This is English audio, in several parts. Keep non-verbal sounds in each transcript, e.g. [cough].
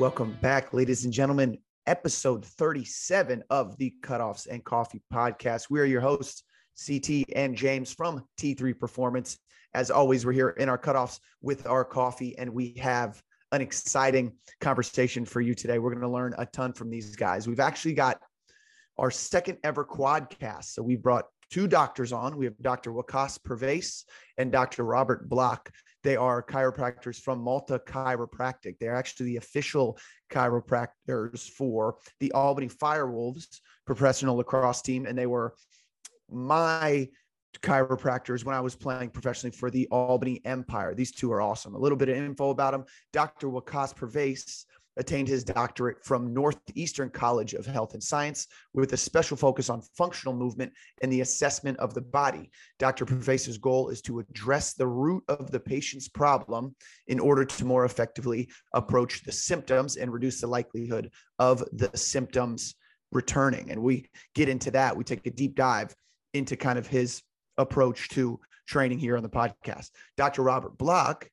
Welcome back, ladies and gentlemen. Episode 37 of the Cutoffs and Coffee podcast. We are your hosts, CT and James from T3 Performance. As always, we're here in our cutoffs with our coffee, and we have an exciting conversation for you today. We're going to learn a ton from these guys. We've actually got our second ever quadcast. So we brought two doctors on. We have Dr. Wakas Pervez and Dr. Robert Block. They are chiropractors from Malta Chiropractic. They're actually the official chiropractors for the Albany Firewolves professional lacrosse team. And they were my chiropractors when I was playing professionally for the Albany Empire. These two are awesome. A little bit of info about them. Dr. Wakas Pervez attained his doctorate from Northeastern College of Health and Science with a special focus on functional movement and the assessment of the body. Dr. Pervez's goal is to address the root of the patient's problem in order to more effectively approach the symptoms and reduce the likelihood of the symptoms returning. And we get into that. We take a deep dive into kind of his approach to training here on the podcast. Dr. Robert Block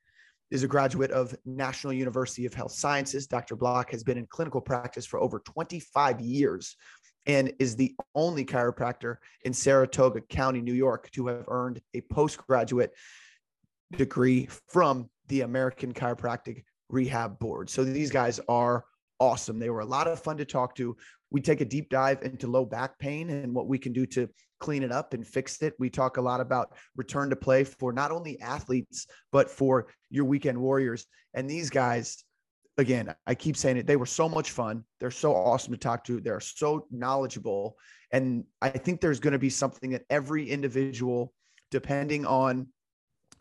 is a graduate of National University of Health Sciences. Dr. Block has been in clinical practice for over 25 years and is the only chiropractor in Saratoga County, New York, to have earned a postgraduate degree from the American Chiropractic Rehab Board. So these guys are awesome. They were a lot of fun to talk to. We take a deep dive into low back pain and what we can do to clean it up and fix it. We talk a lot about return to play for not only athletes, but for your weekend warriors. And these guys, again, I keep saying it, they were so much fun. They're so awesome to talk to. They're so knowledgeable. And I think there's going to be something that every individual, depending on,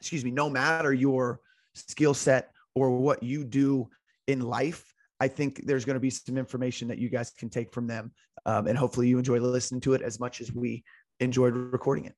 excuse me, no matter your skill set or what you do in life, I think there's going to be some information that you guys can take from them. Um, and hopefully you enjoy listening to it as much as we enjoyed recording it.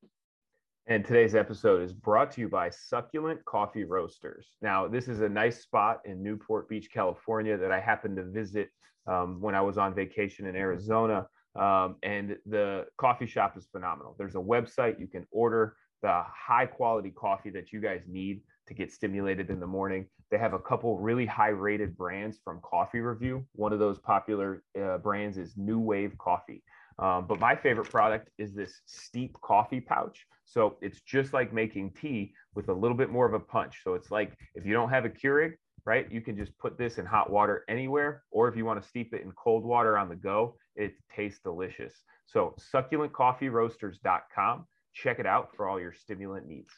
And today's episode is brought to you by Succulent Coffee Roasters. Now, this is a nice spot in Newport Beach, California that I happened to visit um, when I was on vacation in Arizona. Um, and the coffee shop is phenomenal. There's a website you can order the high quality coffee that you guys need to get stimulated in the morning. They have a couple really high rated brands from Coffee Review. One of those popular uh, brands is New Wave Coffee. Um, but my favorite product is this steep coffee pouch. So it's just like making tea with a little bit more of a punch. So it's like if you don't have a Keurig, right, you can just put this in hot water anywhere, or if you want to steep it in cold water on the go, it tastes delicious. So succulentcoffeeroasters.com. Check it out for all your stimulant needs.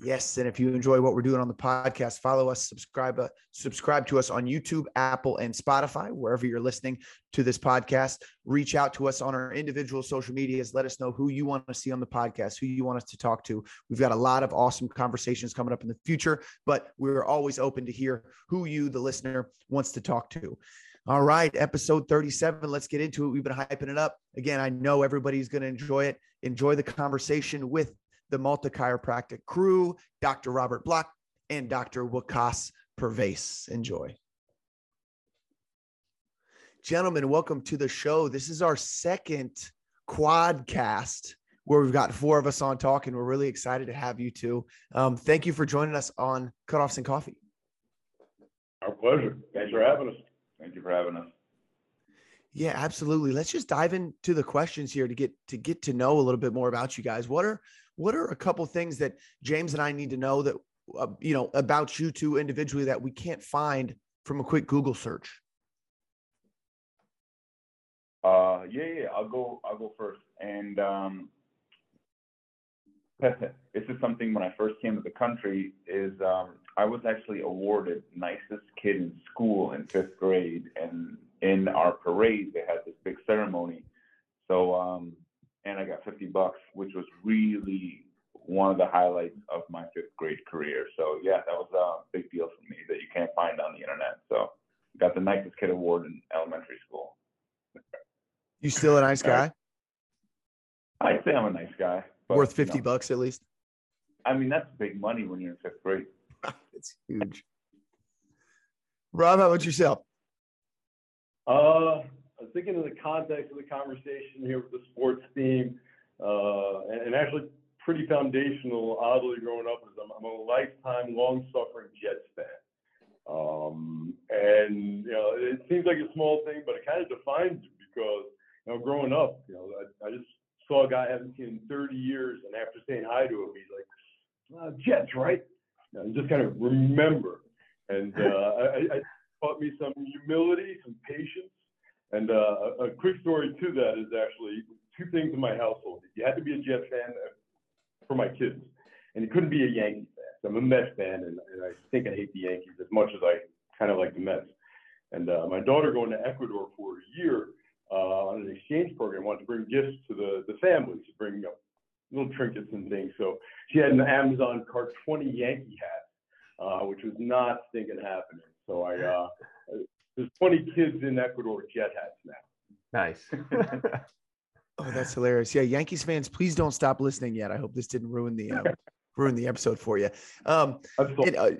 Yes, and if you enjoy what we're doing on the podcast, follow us, subscribe, uh, subscribe to us on YouTube, Apple, and Spotify, wherever you're listening to this podcast. Reach out to us on our individual social medias. Let us know who you want to see on the podcast, who you want us to talk to. We've got a lot of awesome conversations coming up in the future, but we're always open to hear who you, the listener, wants to talk to. All right, episode 37. Let's get into it. We've been hyping it up. Again, I know everybody's going to enjoy it. Enjoy the conversation with the Malta Chiropractic crew, Dr. Robert Block, and Dr. Waqas Pervez. Enjoy. Gentlemen, welcome to the show. This is our second quadcast where we've got four of us on talking. We're really excited to have you two. Um, thank you for joining us on Cutoffs and Coffee. Our pleasure. Thanks for having us. Thank you for having us. Yeah, absolutely. Let's just dive into the questions here to get to get to know a little bit more about you guys. What are what are a couple things that James and I need to know that uh, you know about you two individually that we can't find from a quick Google search? Uh, yeah, yeah. I'll go. I'll go first. And um, [laughs] this is something when I first came to the country. Is um, I was actually awarded nicest kid in school in fifth grade, and in our parade they had this big ceremony. So um, and I got 50 bucks, which was really one of the highlights of my fifth grade career. So yeah, that was a big deal for me that you can't find on the internet. So got the nicest kid award in elementary school. You still a nice guy? I'd say I'm a nice guy. But, Worth 50 you know, bucks at least. I mean, that's big money when you're in fifth grade. [laughs] it's huge. Rob, how about yourself? Uh, I'm thinking in the context of the conversation here with the sports theme, uh, and, and, actually pretty foundational, oddly growing up, is I'm, I'm a lifetime long-suffering Jets fan. Um, and you know, it seems like a small thing, but it kind of defines you because you know, growing up, you know, I, I just saw a guy I haven't seen in 30 years, and after saying hi to him, he's like, uh, "Jets, right?" And just kind of remember, and uh, I, I taught me some humility, some patience, and uh, a, quick story to that is actually two things in my household. You had to be a Jet fan uh, for my kids, and you couldn't be a Yankee fan. So I'm a Mets fan, and, and I think I hate the Yankees as much as I kind of like the Mets. And uh, my daughter going to Ecuador for a year uh, on an exchange program wanted to bring gifts to the the family, to bring you know, little trinkets and things. So she had an Amazon cart 20 Yankee hat, uh, which was not thinking happening. So I uh, there's 20 kids in Ecuador Jet hats now. Nice. [laughs] [laughs] Oh, that's hilarious. Yeah, Yankees fans, please don't stop listening yet. I hope this didn't ruin the uh, [laughs] ruin the episode for you. Um, and, uh,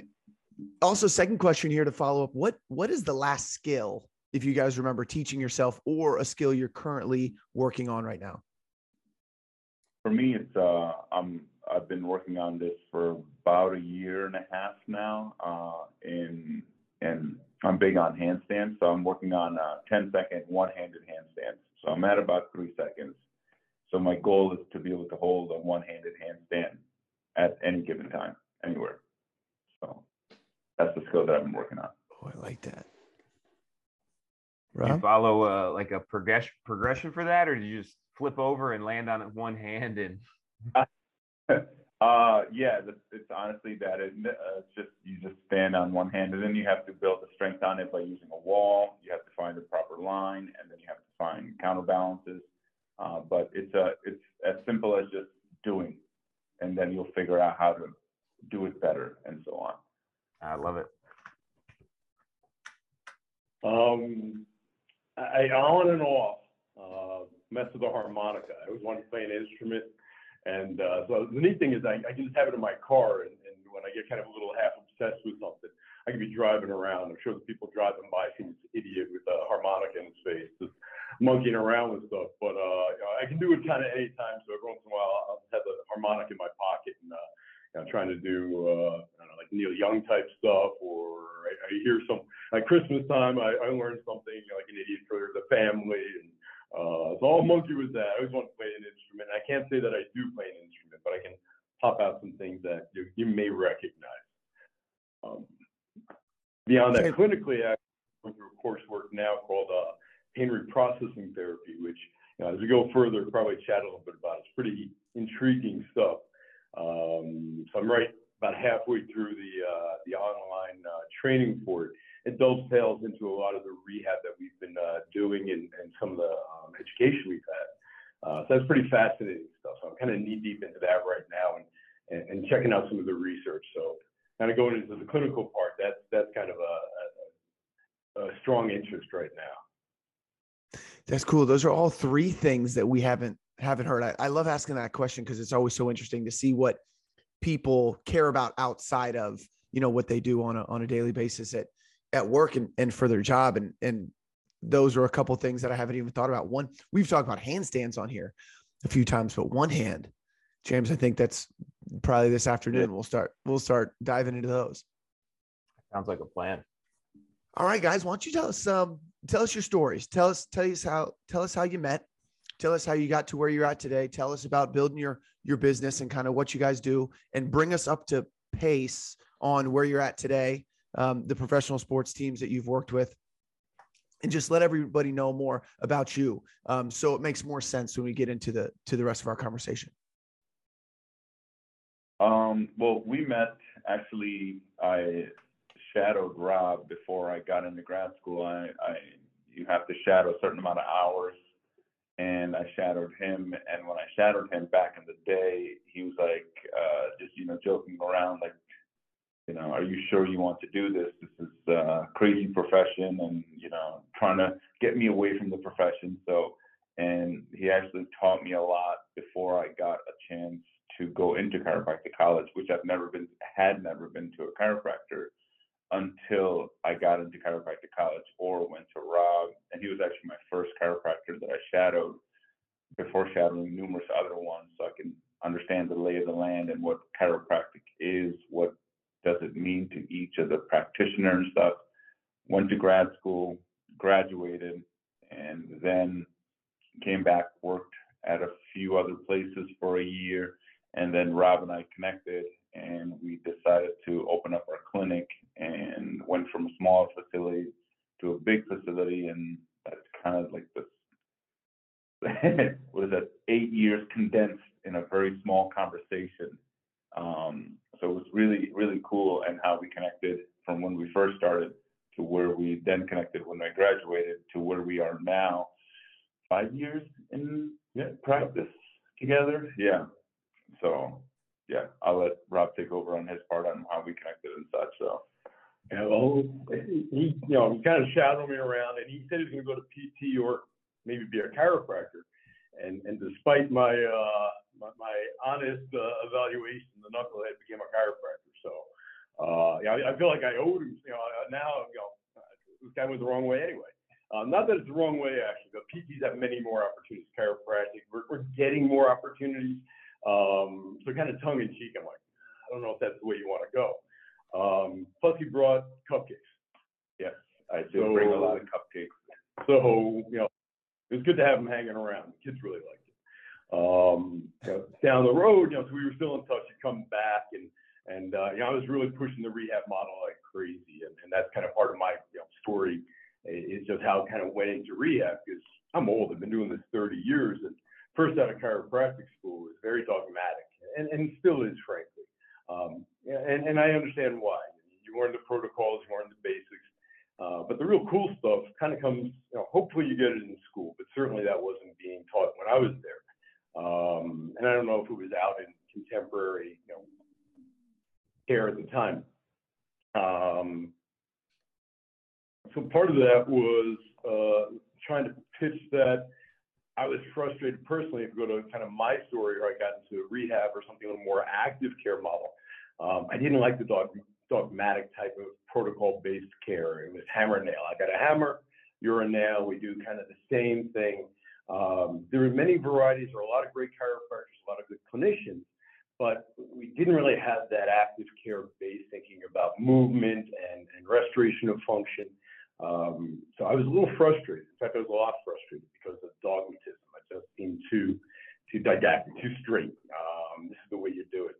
also, second question here to follow up: what what is the last skill, if you guys remember, teaching yourself, or a skill you're currently working on right now? For me, it's uh, I'm I've been working on this for about a year and a half now, uh, in and I'm big on handstands, so I'm working on uh, 10 second one-handed handstands. So I'm at about three seconds. So my goal is to be able to hold a one-handed handstand at any given time, anywhere. So that's the skill that I've been working on. Oh, I like that. Do you follow uh, like a progression progression for that, or do you just flip over and land on it one hand and [laughs] Uh, yeah, it's, it's honestly that. It, uh, it's just you just stand on one hand, and then you have to build the strength on it by using a wall. You have to find the proper line, and then you have to find counterbalances. Uh, but it's a it's as simple as just doing, and then you'll figure out how to do it better, and so on. I love it. Um, I, on and off, uh, mess with the harmonica. I always wanted to play an instrument. And uh, so the neat thing is I, I can just have it in my car. And, and when I get kind of a little half obsessed with something, I can be driving around. I'm sure the people driving by see this idiot with a harmonica in his face, just monkeying around with stuff. But uh, you know, I can do it kind of anytime. So every once in a while, I'll have the harmonica in my pocket and uh, you know, trying to do uh, I don't know, like Neil Young type stuff, or I, I hear some at Christmas time. I, I learned something you know, like an idiot for the family, and uh, so I'll monkey with that. I always want to play an instrument. I can't say that I do play an instrument, but I can pop out some things that you, you may recognize. Um, beyond that, clinically, I'm going through a coursework now called uh, pain reprocessing therapy, which you know, as we go further, probably chat a little bit about. It's pretty intriguing stuff. Um, so I'm right about halfway through the uh, the online uh, training for it. It dovetails into a lot of the rehab that we've been uh, doing and, and some of the um, education we've had. Uh, so that's pretty fascinating stuff. So I'm kind of knee deep into that right now and, and, and checking out some of the research. So kind of going into the clinical part, that's that's kind of a, a, a strong interest right now. That's cool. Those are all three things that we haven't haven't heard. I, I love asking that question because it's always so interesting to see what people care about outside of you know what they do on a on a daily basis at at work and, and for their job. And and those are a couple things that I haven't even thought about. One, we've talked about handstands on here a few times, but one hand, James, I think that's probably this afternoon. We'll start we'll start diving into those. Sounds like a plan. All right, guys, why don't you tell us um tell us your stories. Tell us tell us how tell us how you met. Tell us how you got to where you're at today. Tell us about building your your business and kind of what you guys do, and bring us up to pace on where you're at today, um, the professional sports teams that you've worked with, and just let everybody know more about you, um, so it makes more sense when we get into the to the rest of our conversation. Um, well, we met actually. I shadowed Rob before I got into grad school. I, I you have to shadow a certain amount of hours, and I shadowed him. And when I shadowed him back in the day, he was like, uh, just you know, joking around, like, you know, are you sure you want to do this? This is a crazy profession, and you know, trying to get me away from the profession. So, and he actually taught me a lot before I got a chance to go into chiropractic college, which I've never been, had never been to a chiropractor until I got into chiropractic college or went to Rob. And he was actually my first chiropractor that I shadowed before shadowing numerous other ones so I can understand the lay of the land and what chiropractic is, what does it mean to each of the practitioners stuff. went to grad school, graduated, and then came back, worked at a few other places for a year, and then Rob and I connected, and we decided to open up our clinic and went from a small facility to a big facility, and that's kind of like this. [laughs] what is that? Eight years condensed in a very small conversation. Um, so it was really, really cool, and how we connected from when we first started to where we then connected when I graduated to where we are now. Five years in Yeah. practice together. Yeah. So yeah, I'll let Rob take over on his part on how we connected and such. So Yeah, well, he, you know, he kind of shadowed me around, and he said he was going to go to PT or maybe be a chiropractor. And and despite my uh, my, my honest uh, evaluation, the knucklehead became a chiropractor. So uh, yeah, I, I feel like I owed him. You know, uh, now you know, this guy went the wrong way anyway. Um, not that it's the wrong way actually, but PTs have many more opportunities. Chiropractic, we're, we're getting more opportunities. Um, so kind of tongue in cheek, I'm like, I don't know if that's the way you want to go. Um, plus he brought cupcakes. yes, I do bring a lot of cupcakes. So, you know, it was good to have him hanging around. The kids really liked it. Um, down the road, you know, so we were still in touch. He come back and, and, uh, you know, I was really pushing the rehab model like crazy. And, and that's kind of part of my, you know, story i- is just how it kind of went into rehab because I'm old. I've been doing this 30 years and first out of chiropractic school was very dogmatic and, and still is, frankly. Um, and, and I understand why. You learn the protocols, you learn the basics. Uh, but the real cool stuff kind of comes, you know, hopefully you get it in school, but certainly that wasn't being taught when I was there. Um, and I don't know if it was out in contemporary, you know, care at the time. Um, so part of that was uh, trying to pitch that I was frustrated personally if you go to kind of my story or I got into rehab or something a little more active care model. Um, I didn't like the dog, dogmatic type of protocol-based care. It was hammer nail. I got a hammer, you're a nail. We do kind of the same thing. Um, there are many varieties. There are a lot of great chiropractors, a lot of good clinicians, but we didn't really have that active care based thinking about movement and, and restoration of function. Um, so I was a little frustrated. In fact, I was a lot frustrated because of dogmatism. I just seemed too too didactic, too straight. Um, this is the way you do it.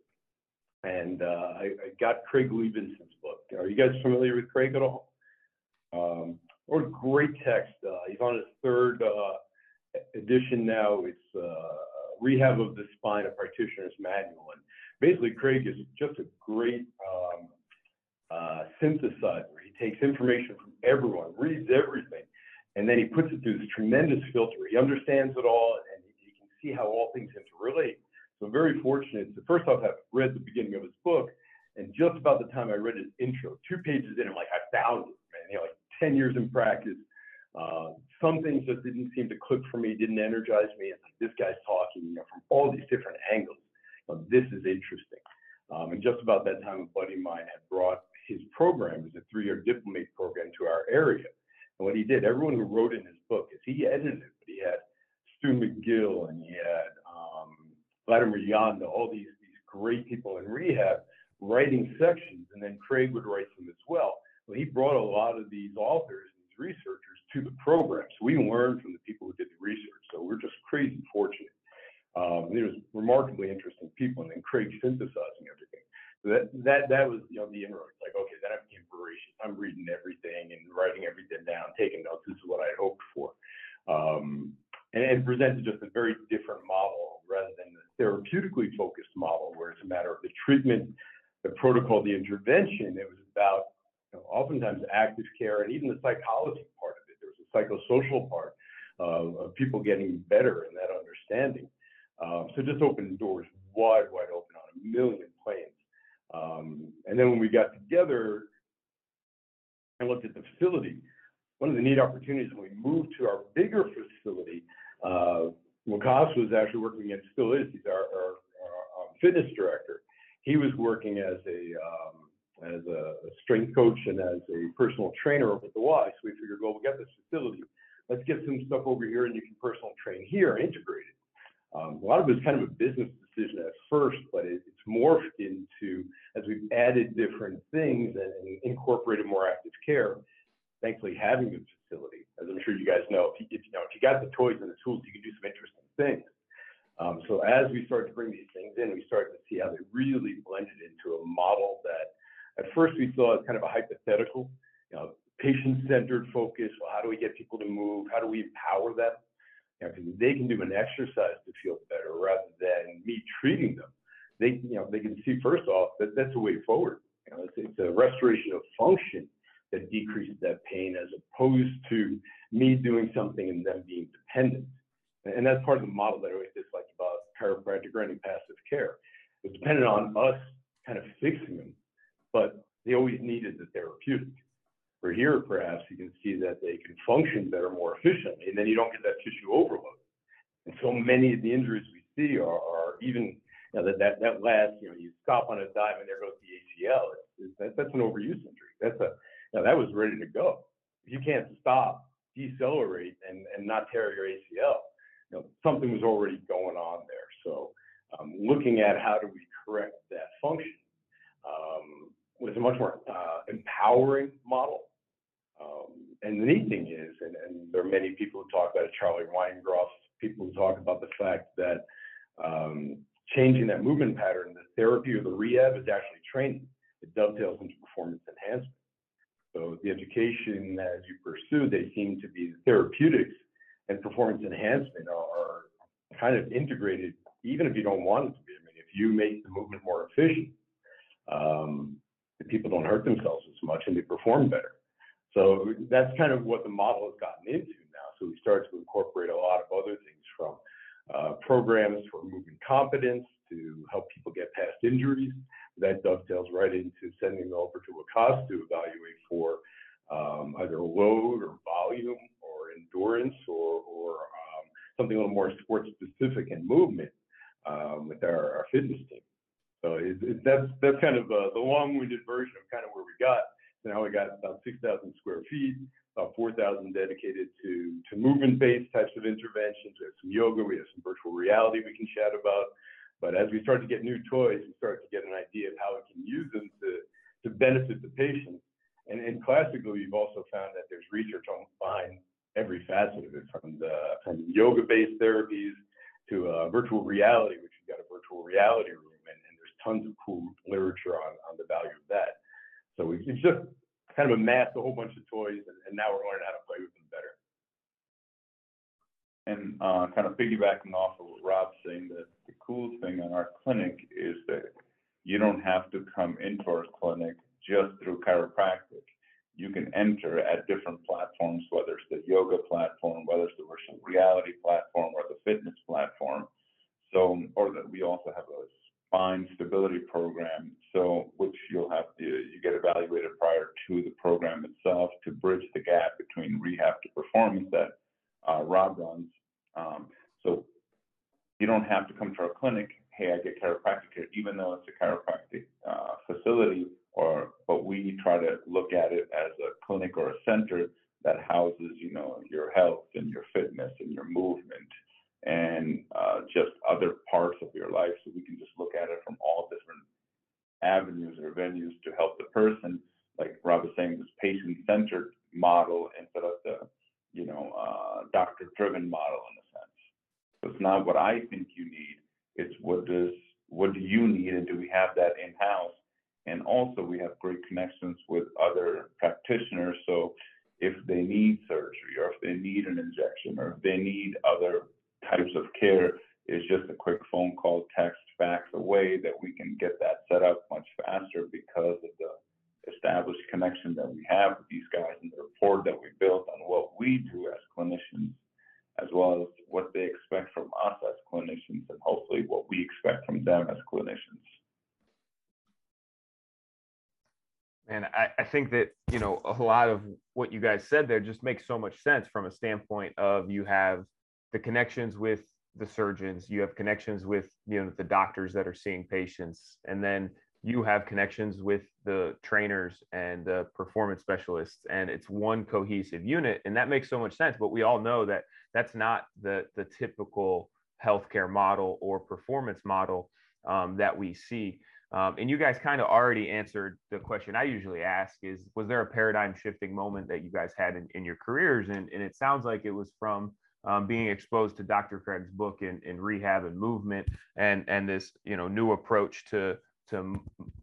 And uh, I, I got Craig Liebenson's book. Are you guys familiar with Craig at all? Um, or great text. Uh, he's on his third uh, edition now. It's uh, Rehab of the Spine, a Practitioner's Manual. And basically, Craig is just a great um, uh, synthesizer. He takes information from everyone, reads everything, and then he puts it through this tremendous filter. He understands it all, and he can see how all things interrelate. So I'm very fortunate to first off have read the beginning of his book, and just about the time I read his intro, two pages in, I'm like, I found it, man. You know, like 10 years in practice. Uh, some things just didn't seem to click for me, didn't energize me. It's like this guy's talking, you know, from all these different angles. This is interesting. Um, and just about that time, a buddy of mine had brought his program, it was a three-year diplomate program, to our area. And what he did, everyone who wrote in his book, is he edited it, but he had Stu McGill and he had Vladimir Janda, all these these great people in rehab writing sections, and then Craig would write them as well. Well, he brought a lot of these authors and these researchers to the program, so we learned from the people who did the research. So we're just crazy fortunate. Um, there's remarkably interesting people, and then Craig synthesizing everything. So that that that was you know the inroads. Like okay, then I became voracious. I'm reading everything and writing everything down, taking notes. This is what I hoped for, um, and, and presented just a very different model rather than the therapeutically focused model, where it's a matter of the treatment, the protocol, the intervention. It was about you know, oftentimes active care and even the psychology part of it. There was a psychosocial part of, of people getting better and that understanding. Um, so just opened doors wide, wide open on a million planes. Um, and then when we got together and looked at the facility, one of the neat opportunities when we moved to our bigger facility, uh, was actually working and still is, he's our, our, our um, fitness director. He was working as a, um, as a strength coach and as a personal trainer over at the Y. So we figured, well, we got this facility. Let's get some stuff over here and you can personal train here and integrate it. Um, a lot of it was kind of a business decision at first, but it, it's morphed into as we've added different things and, and incorporated more active care. Thankfully having the facility. As I'm sure you guys know, if you, if, you know, if you got the toys and the tools, you can do some interesting things. Um, so as we started to bring these things in, we started to see how they really blended into a model that at first we saw as kind of a hypothetical, you know, patient-centered focus. Well, how do we get people to move? How do we empower them? You know, they can do an exercise to feel better rather than me treating them. They, you know, they can see first off that that's a way forward. You know, it's, it's a restoration of function that decreases that pain as opposed to me doing something and them being dependent. And that's part of the model that I always dislike about chiropractic or any passive care. It's dependent on us kind of fixing them, but they always needed the therapeutic. For here, perhaps you can see that they can function better, more efficiently, and then you don't get that tissue overload. And so many of the injuries we see are, are even you know, that, that that last, you know, you stop on a dime and there goes the ACL. It's, it's, that, that's an overuse injury. That's a, you that was ready to go. You can't stop, decelerate, and, and not tear your ACL, you know, something was already going on there. So um, looking at how do we correct that function um, was a much more uh, empowering model um, and the neat thing is, and, and, there are many people who talk about it, Charlie Weingroff, people who talk about the fact that um, changing that movement pattern, the therapy or the rehab is actually training. It dovetails into performance enhancement. So the education as you pursue, they seem to be therapeutics and performance enhancement are, are kind of integrated, even if you don't want it to be. I mean, if you make the movement more efficient, um, the people don't hurt themselves as much and they perform better. So that's kind of what the model has gotten into now. So we start to incorporate a lot of other things from uh, programs for movement competence to help people get past injuries. That dovetails right into sending over to a COS to evaluate for um, either load or volume or endurance or, or um, something a little more sport specific and movement um, with our, our, fitness team. So it, it, that's that's kind of uh, the long-winded version of kind of where we got. Now we got about 6,000 square feet, about 4,000 dedicated to, to movement-based types of interventions. We have some yoga, we have some virtual reality we can chat about. But as we start to get new toys, we start to get an idea of how we can use them to, to benefit the patient. And, and classically, we've also found that there's research on behind every facet of it, from the from yoga-based therapies to uh, virtual reality, which we've got a virtual reality room, and, and there's tons of cool literature on, on the value of that. So we have just kind of amassed a whole bunch of toys, and, and now we're learning how to play with them better. And uh, kind of piggybacking off of what Rob's saying, that cool thing on our clinic is that you don't have to come into our clinic just through chiropractic. You can enter at different platforms, whether it's the yoga platform, whether it's the virtual reality platform, or the fitness platform. So, or that we also have a spine stability program, so which you'll have to you get evaluated prior to the program itself to bridge the gap between rehab to performance that uh, Rob runs. Um, so you don't have to come to our clinic. Hey, I get chiropractic care, even though it's a chiropractic uh, facility. Or, but we try to look at it as a clinic or a center that houses, you know, your health and your fitness and your movement and uh, just other parts of your life. So we can just look at it from all different avenues or venues to help the person. Like Rob was saying, this patient-centered model instead of the, you know, uh, doctor-driven model in a sense. It's not what I think you need. It's what does what do you need, and do we have that in house? And also, we have great connections with other practitioners. So if they need surgery, or if they need an injection, or if they need other types of care it's just a quick phone call, text, fax away that we can get that set up much faster because of the established connection that we have with these guys and the rapport that we built on what we do as clinicians, as well as what they expect from us as clinicians, and hopefully what we expect from them as clinicians. And I, I think that, you know, a lot of what you guys said there just makes so much sense from a standpoint of you have the connections with the surgeons you have connections with you know the doctors that are seeing patients and then you have connections with the trainers and the performance specialists and it's one cohesive unit and that makes so much sense but we all know that that's not the the typical healthcare model or performance model um, that we see Um, and you guys kind of already answered the question I usually ask is, was there a paradigm shifting moment that you guys had in, in your careers? And, and it sounds like it was from um, being exposed to Dr. Craig's book in, in rehab and movement and, and this, you know, new approach to, to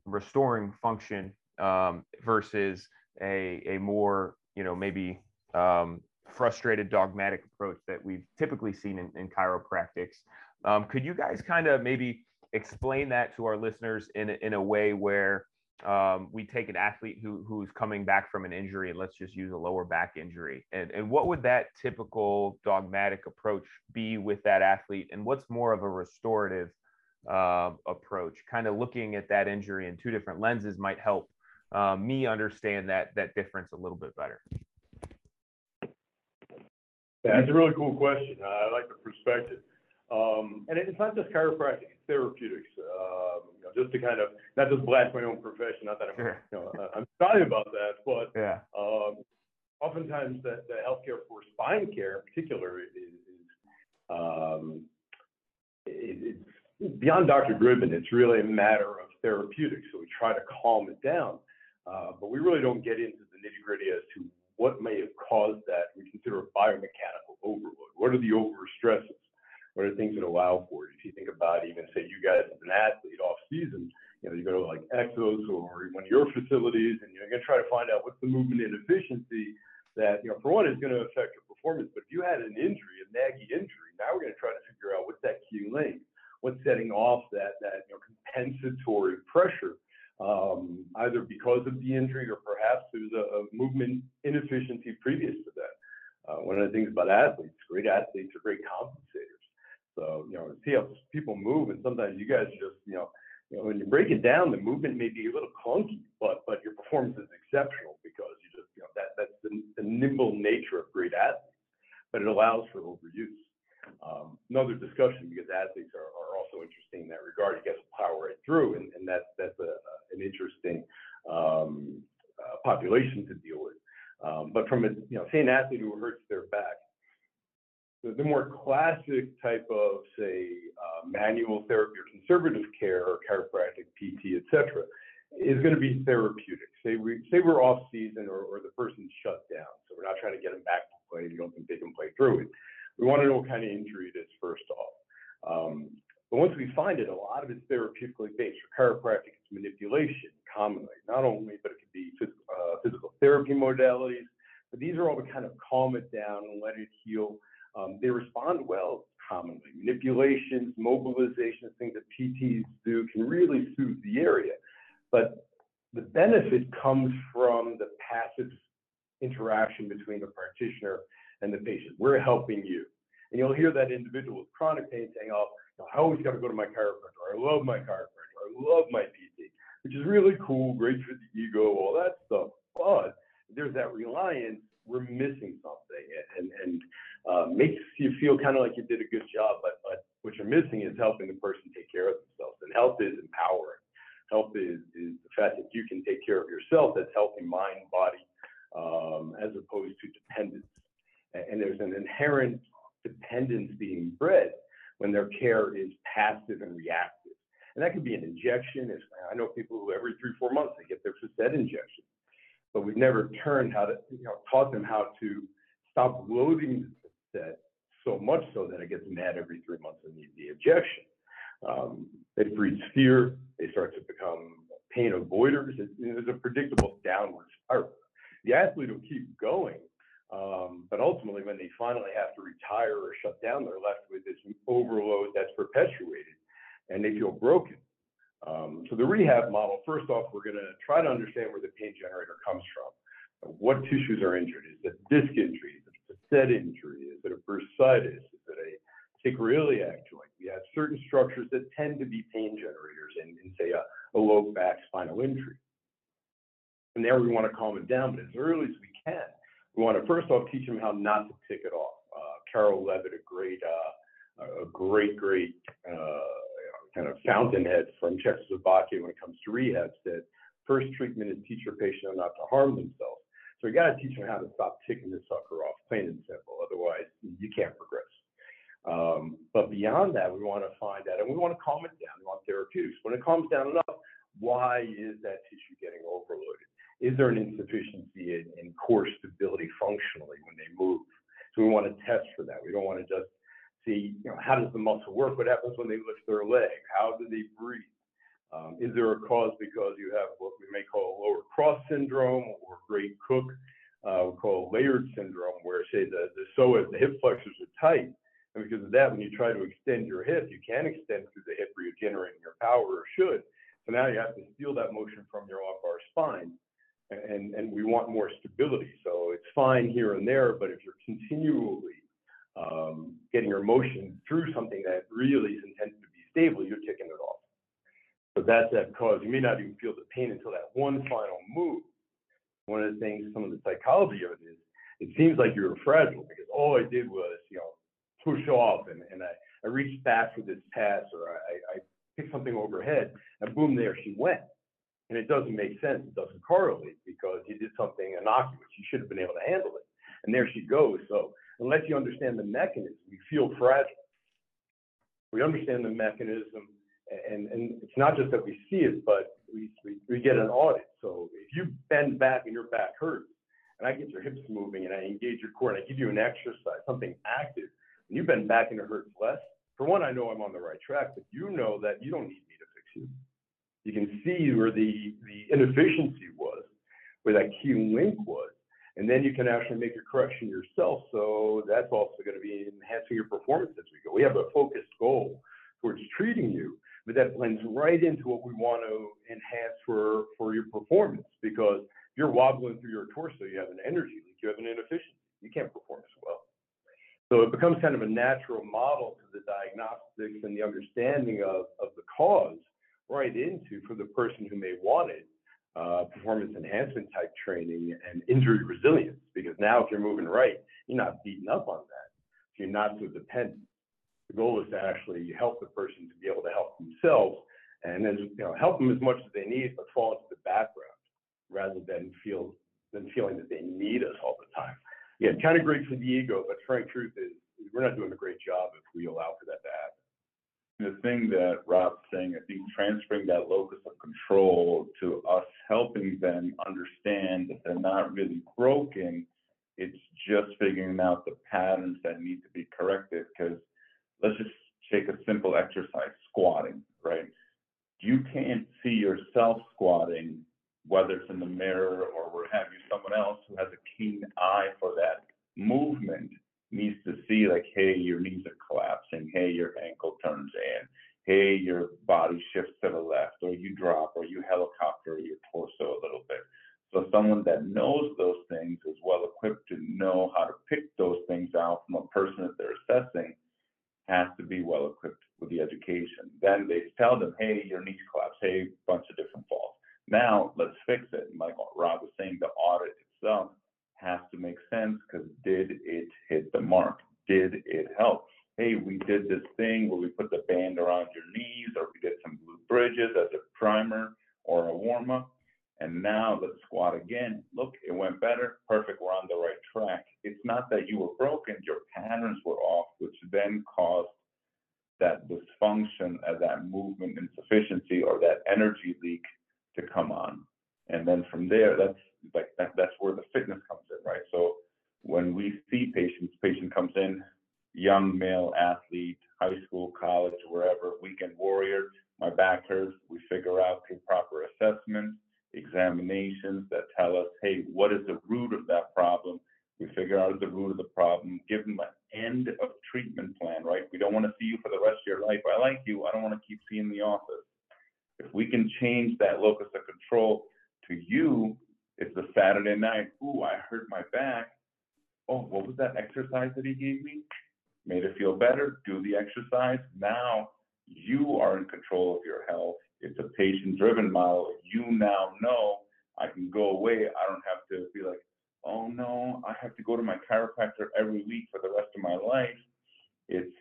restoring function um, versus a, a more, you know, maybe um, frustrated dogmatic approach that we've typically seen in, in chiropractics. Um, could you guys kind of maybe explain that to our listeners in, in a way where um, we take an athlete who, who's coming back from an injury and let's just use a lower back injury? And, and what would that typical dogmatic approach be with that athlete? And what's more of a restorative uh, approach? Kind of looking at that injury in two different lenses might help uh, me understand that that difference a little bit better that's a really cool question i like the perspective um, and it's not just chiropractic, it's therapeutics. Um, you know, just to kind of not just blast my own profession, not that I'm, sure. you know, I'm sorry about that, but yeah. um, oftentimes the, the healthcare for spine care in particular is, is um, it, it's beyond Dr. Gribben. It's really a matter of therapeutics. So we try to calm it down, uh, but we really don't get into the nitty gritty as to what may have caused that. We consider a biomechanical overload. What are the over stresses? what are things that allow for it? If you think about even say you guys as an athlete off season, you know, you go to like Exos or one of your facilities and you're gonna try to find out what's the movement inefficiency that, you know, for one is gonna affect your performance. But if you had an injury, a naggy injury, now we're gonna try to figure out what's that key link, what's setting off that that you know compensatory pressure. Um, either because of the injury or perhaps there's a, a movement inefficiency previous to that. Uh, one of the things about athletes, great athletes are great compensators. So, you know, see how people move, and sometimes you guys just, you know, you know, when you break it down, the movement may be a little clunky, but but your performance is exceptional because you just, you know, that that's the, the nimble nature of great athletes, but it allows for overuse. Um, another discussion because athletes are, are also interesting in that regard. You get to power right through, and, and that's that's a, an interesting um, uh, population to deal with. Um, but from a you know, say an athlete who hurts their back, the, the more classic type of, say, uh, manual therapy or conservative care or chiropractic, PT, etc., is going to be therapeutic. Say we say we're off season or, or the person's shut down, so we're not trying to get them back to play. You don't think they can play through it. We want to know what kind of injury it is first off. Um, but once we find it, a lot of it's therapeutically based. For chiropractic, manipulation commonly, not only, but it could be physical, uh, physical therapy modalities. But these are all to kind of calm it down and let it heal. Um, they respond well commonly. Manipulations, mobilizations, things that PTs do can really soothe the area. But the benefit comes from the passive interaction between the practitioner and the patient. We're helping you. And you'll hear that individual with chronic pain saying, oh, I always got to go to my chiropractor. I love my chiropractor. I love my PT, which is really cool, great for the ego, all that stuff. But there's that reliance, we're missing something. And, and uh, makes you feel kind of like you did a good job, but, but what you're missing is helping the person take care of themselves. And health is empowering. Health is, is the fact that you can take care of yourself. That's healthy mind, body, um, as opposed to dependence. And there's an inherent dependence being bred when their care is passive and reactive. And that could be an injection. If, I know people who every three, four months they get their facet injection, but we've never turned how to, you know, taught them how to stop loading that so much so that it gets mad every three months and needs the injection. Um, it breeds fear. They start to become pain avoiders. It, it's a predictable downward spiral. The athlete will keep going, um, but ultimately, when they finally have to retire or shut down, they're left with this overload that's perpetuated, and they feel broken. Um, so the rehab model, first off, we're going to try to understand where the pain generator comes from. What tissues are injured? Is it disc injury? facet injury? Is it a bursitis? Is it a sacroiliac joint? We have certain structures that tend to be pain generators in, in say, a, a low back spinal injury. And there we want to calm it down, but as early as we can, we want to first off teach them how not to tick it off. Uh, Karel Lewit, a great, uh, a great, great uh, kind of fountainhead from Czechoslovakia when it comes to rehab, said first treatment is teach your patient not to harm themselves. So we got to teach them how to stop ticking the sucker off, plain and simple. Otherwise, you can't progress. Um, but beyond that, we want to find out, and we want to calm it down. We want therapeutics. When it calms down enough, why is that tissue getting overloaded? Is there an insufficiency in, in core stability functionally when they move? So we want to test for that. We don't want to just see, you know, how does the muscle work? What happens when they lift their leg? How do they breathe? Um, is there a cause because you have what we may call lower cross syndrome or Gray Cook, uh, call layered syndrome, where say the, the psoas, the hip flexors are tight. And because of that, when you try to extend your hip, you can extend through the hip where you're generating your power or should. So now you have to steal that motion from your lumbar spine. And, and we want more stability. So it's fine here and there, but if you're continually um, getting your motion through something that really is intended to be stable, you're kicking it off. So that's that cause. You may not even feel the pain until that one final move. One of the things, some of the psychology of it is, it seems like you're fragile because all I did was, you know, push off and, and I, I reached back for this pass or I, I picked something overhead and boom, there she went. And it doesn't make sense. It doesn't correlate because you did something innocuous. You should have been able to handle it. And there she goes. So unless you understand the mechanism, you feel fragile. We understand the mechanism and, and it's not just that we see it, but we, we, we get an audit. So if you bend back and your back hurts, and I get your hips moving and I engage your core and I give you an exercise, something active, and you bend back and it hurts less, for one, I know I'm on the right track, but you know that you don't need me to fix you. You can see where the, the inefficiency was, where that key link was, and then you can actually make a correction yourself. So that's also going to be enhancing your performance as we go. We have a focused goal towards treating you but that blends right into what we want to enhance for, for your performance. Because if you're wobbling through your torso, you have an energy leak, you have an inefficiency, you can't perform as well. So it becomes kind of a natural model to the diagnostics and the understanding of, of the cause right into for the person who may want it, uh, performance enhancement type training and injury resilience. Because now if you're moving right, you're not beaten up on that. You're not so dependent. The goal is to actually help the person to be able to help themselves and then you know help them as much as they need, but fall into the background rather than feel than feeling that they need us all the time. Yeah, kind of great for the ego, but frank truth is we're not doing a great job if we allow for that to happen. The thing that Rob's saying, I think transferring that locus of control to us helping them understand that they're not really broken, it's just figuring out the patterns that need to be corrected because let's just take a simple exercise, squatting, right? You can't see yourself squatting, whether it's in the mirror or where have you, someone else who has a keen eye for that movement needs to see like, hey, your knees are collapsing, hey, your ankle turns in, hey, your body shifts to the left, or you drop, or you helicopter your torso a little bit. So someone that knows those things is well equipped to know how to pick those things out from a person that they're assessing has to be well equipped with the education. Then they tell them, hey, your knees collapse, hey, bunch of different falls. Now let's fix it. And like Rob was saying, the audit itself has to make sense because did it hit the mark? Did it help? Hey, we did this thing where we put the band around your knees, or we did some glute bridges as a primer or a warm up. And now let's squat again. Look, it went better. Perfect. We're on the right track. It's not that you were broken, your patterns were off, which then caused that dysfunction of that movement insufficiency or that energy leak to come on. And then from there, that's like that, that's where the fitness comes in, right? So when we see patients, patient comes in, young male athlete, high school, college, wherever, weekend warrior, my back hurts, we figure out through proper assessment examinations that tell us, hey, what is the root of that problem? We figure out the root of the problem, give them an end of treatment plan, right? We don't want to see you for the rest of your life. I like you. I don't want to keep seeing the office. If we can change that locus of control to you, it's a Saturday night. Ooh, I hurt my back. Oh, what was that exercise that he gave me? Made it feel better. Do the exercise. Now you are in control of your health it's a patient driven model. You now know I can go away. I don't have to be like, oh no, I have to go to my chiropractor every week for the rest of my life. It's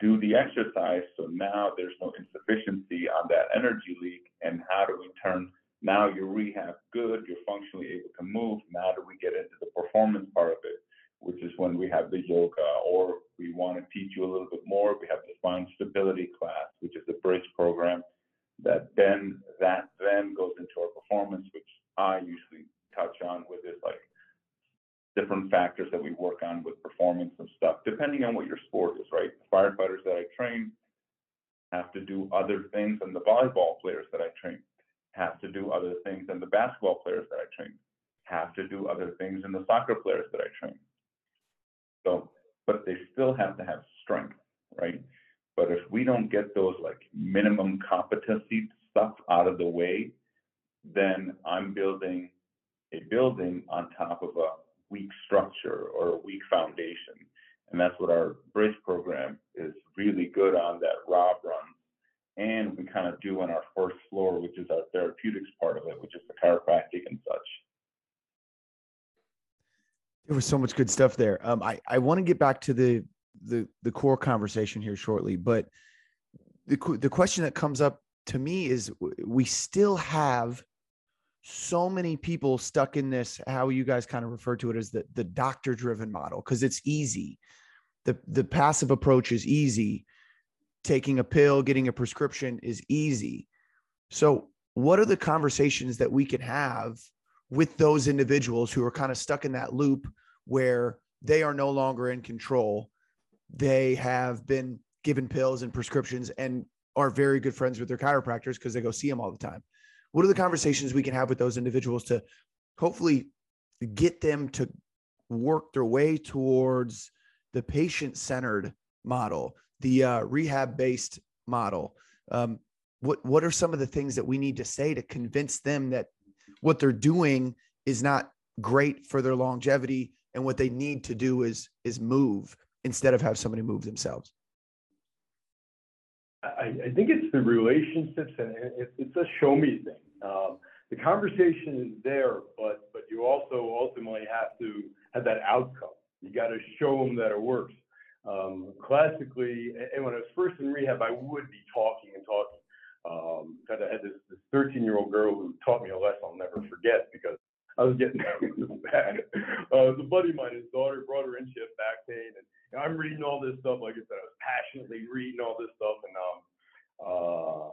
do the exercise. So now there's no insufficiency on that energy leak. And how do we turn now your rehab good, you're functionally able to move. Now do we get into the performance part of it, which is when we have the yoga or we want to teach you a little bit more. We have the spine stability class, which is the bridge program that then that then on with performance and stuff, depending on what your sport is, right? The firefighters that I train have to do other things than the volleyball players that I train, have to do other things than the basketball players that I train, have to do other things than the soccer players that I train. So, but they still have to have strength, right? But if we don't get those like minimum competency stuff out of the way, then I'm building a building on top of a weak structure or a weak foundation. And that's what our brace program is really good on that Rob runs. And we kind of do on our first floor, which is our therapeutics part of it, which is the chiropractic and such. There was so much good stuff there. Um, I, I want to get back to the, the, the core conversation here shortly, but the, the question that comes up to me is we still have so many people stuck in this how you guys kind of refer to it as the the doctor driven model because it's easy. The the passive approach is easy. Taking a pill getting a prescription is easy. So what are the conversations that we can have with those individuals who are kind of stuck in that loop where they are no longer in control? They have been given pills and prescriptions and are very good friends with their chiropractors because they go see them all the time what are the conversations we can have with those individuals to hopefully get them to work their way towards the patient centered model the uh, rehab based model um, what what are some of the things that we need to say to convince them that what they're doing is not great for their longevity and what they need to do is is move instead of have somebody move themselves I, I think it's the relationships and it, it's a show me thing. Um, the conversation is there, but but you also ultimately have to have that outcome. You got to show them that it works. Um, classically, and when I was first in rehab, I would be talking and talking. Um, I had this, this 13 year old girl who taught me a lesson I'll never forget because I was getting [laughs] bad. Uh, the buddy of mine, his daughter brought her in, she had back pain, and I'm reading all this stuff. Like I said, I was passionately reading all this stuff, and um, uh,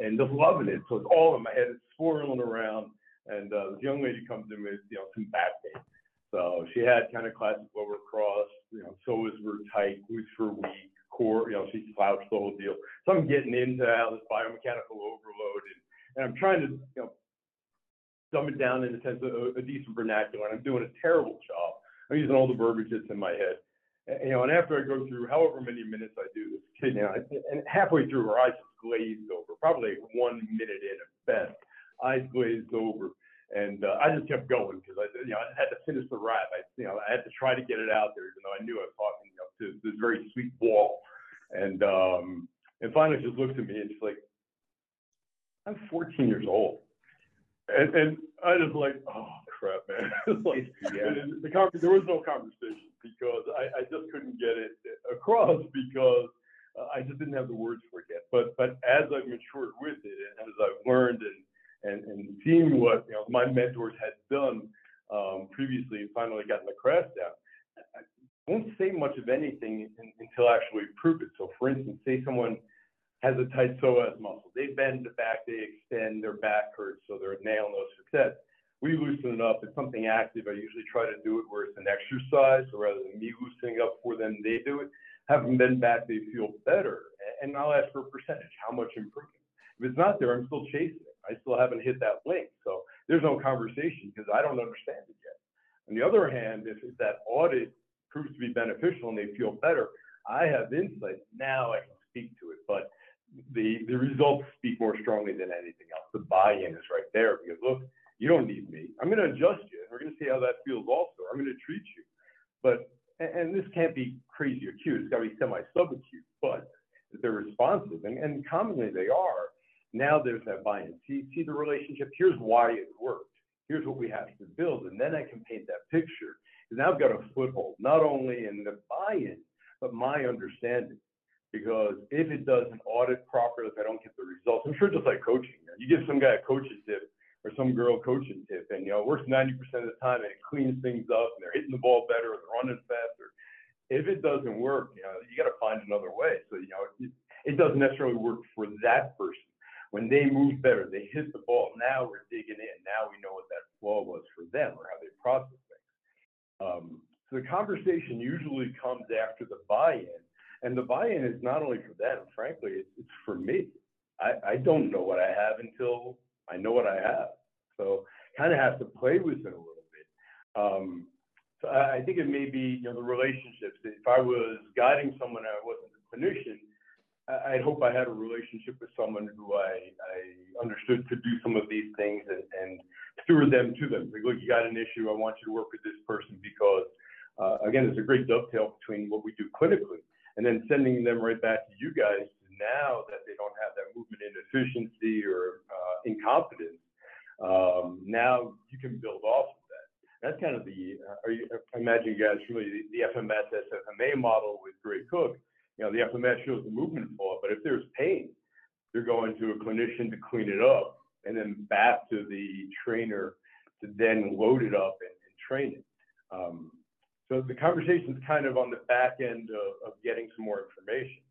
and just loving it. So it's all in my head. It's swirling around. And uh, this young lady comes in with, you know, some back pain. So she had kind of classic lower cross, you know, was her tight, glutes were weak, core, you know, she slouched the whole deal. So I'm getting into how this biomechanical overload and, and I'm trying to, you know, dumb it down in a sense of a, a decent vernacular. And I'm doing a terrible job. I'm using all the verbiage that's in my head. And, you know, and after I go through however many minutes I do this, kid, you know, and halfway through her eyes just glazed over, probably one minute in at best, eyes glazed over. And uh, I just kept going because I, you know, I had to finish the rap. I, you know, I had to try to get it out there, even though I knew I was talking, you know, to this very sweet wall. And um, and finally, just looked at me and she's like, "I'm 14 years old," and and I just like, oh crap, man. [laughs] like, yeah. the con- there was no conversation because I, I just couldn't get it across because uh, I just didn't have the words for it yet. But but as I've matured with it and as I've learned and and, and seen what you know my mentors had done um, previously and finally gotten the craft down, I won't say much of anything in, until I actually prove it. So for instance, say someone has a tight psoas muscle. They bend the back, they extend, their back hurts, so they're nail no success. We loosen it up. It's something active. I usually try to do it where it's an exercise. So rather than me loosening up for them, they do it have them been back, they feel better. And I'll ask for a percentage, how much improvement. If it's not there, I'm still chasing it. I still haven't hit that link. So there's no conversation because I don't understand it yet. On the other hand, if that audit proves to be beneficial and they feel better, I have insight. Now I can speak to it. But the, the results speak more strongly than anything else. The buy-in is right there because look, you don't need me. I'm going to adjust you. And we're going to see how that feels also. I'm going to treat you. But and, this can't be crazy acute, it's got to be semi subacute, but they're responsive, and, and commonly they are, now there's that buy in. See, see the relationship, here's why it worked, here's what we have to build, and then I can paint that picture. And now I've got a foothold, not only in the buy in, but my understanding. Because if it doesn't audit properly, if I don't get the results, I'm sure just like coaching, you give some guy a coaching tip, or some girl coaching tip, and you know, it works 90% of the time, and it cleans things up, and they're hitting the ball better, or they're running faster. If it doesn't work, you know, you got to find another way. So you know, it, it doesn't necessarily work for that person. When they move better, they hit the ball. Now we're digging in. Now we know what that flaw was for them or how they process things. Um, So the conversation usually comes after the buy-in, and the buy-in is not only for them. Frankly, it's, it's for me. I, I don't know what I have until I know what I have. So kind of have to play with it a little bit. Um, so I, I think it may be you know the relationships. If I was guiding someone, I wasn't a clinician. I, I'd hope I had a relationship with someone who I, I understood could do some of these things and, and steward them to them. Like, look, you got an issue. I want you to work with this person because, uh, again, there's a great dovetail between what we do clinically and then sending them right back to you guys now that they don't have that movement inefficiency or uh, incompetence. Um, now you can build off of that. That's kind of the, uh, you, I imagine you guys really the, the FMS SFMA model with Gray Cook. You know, the FMS shows the movement flaw, but if there's pain, you're going to a clinician to clean it up and then back to the trainer to then load it up and, and train it. Um, so the conversation is kind of on the back end of, of getting some more information.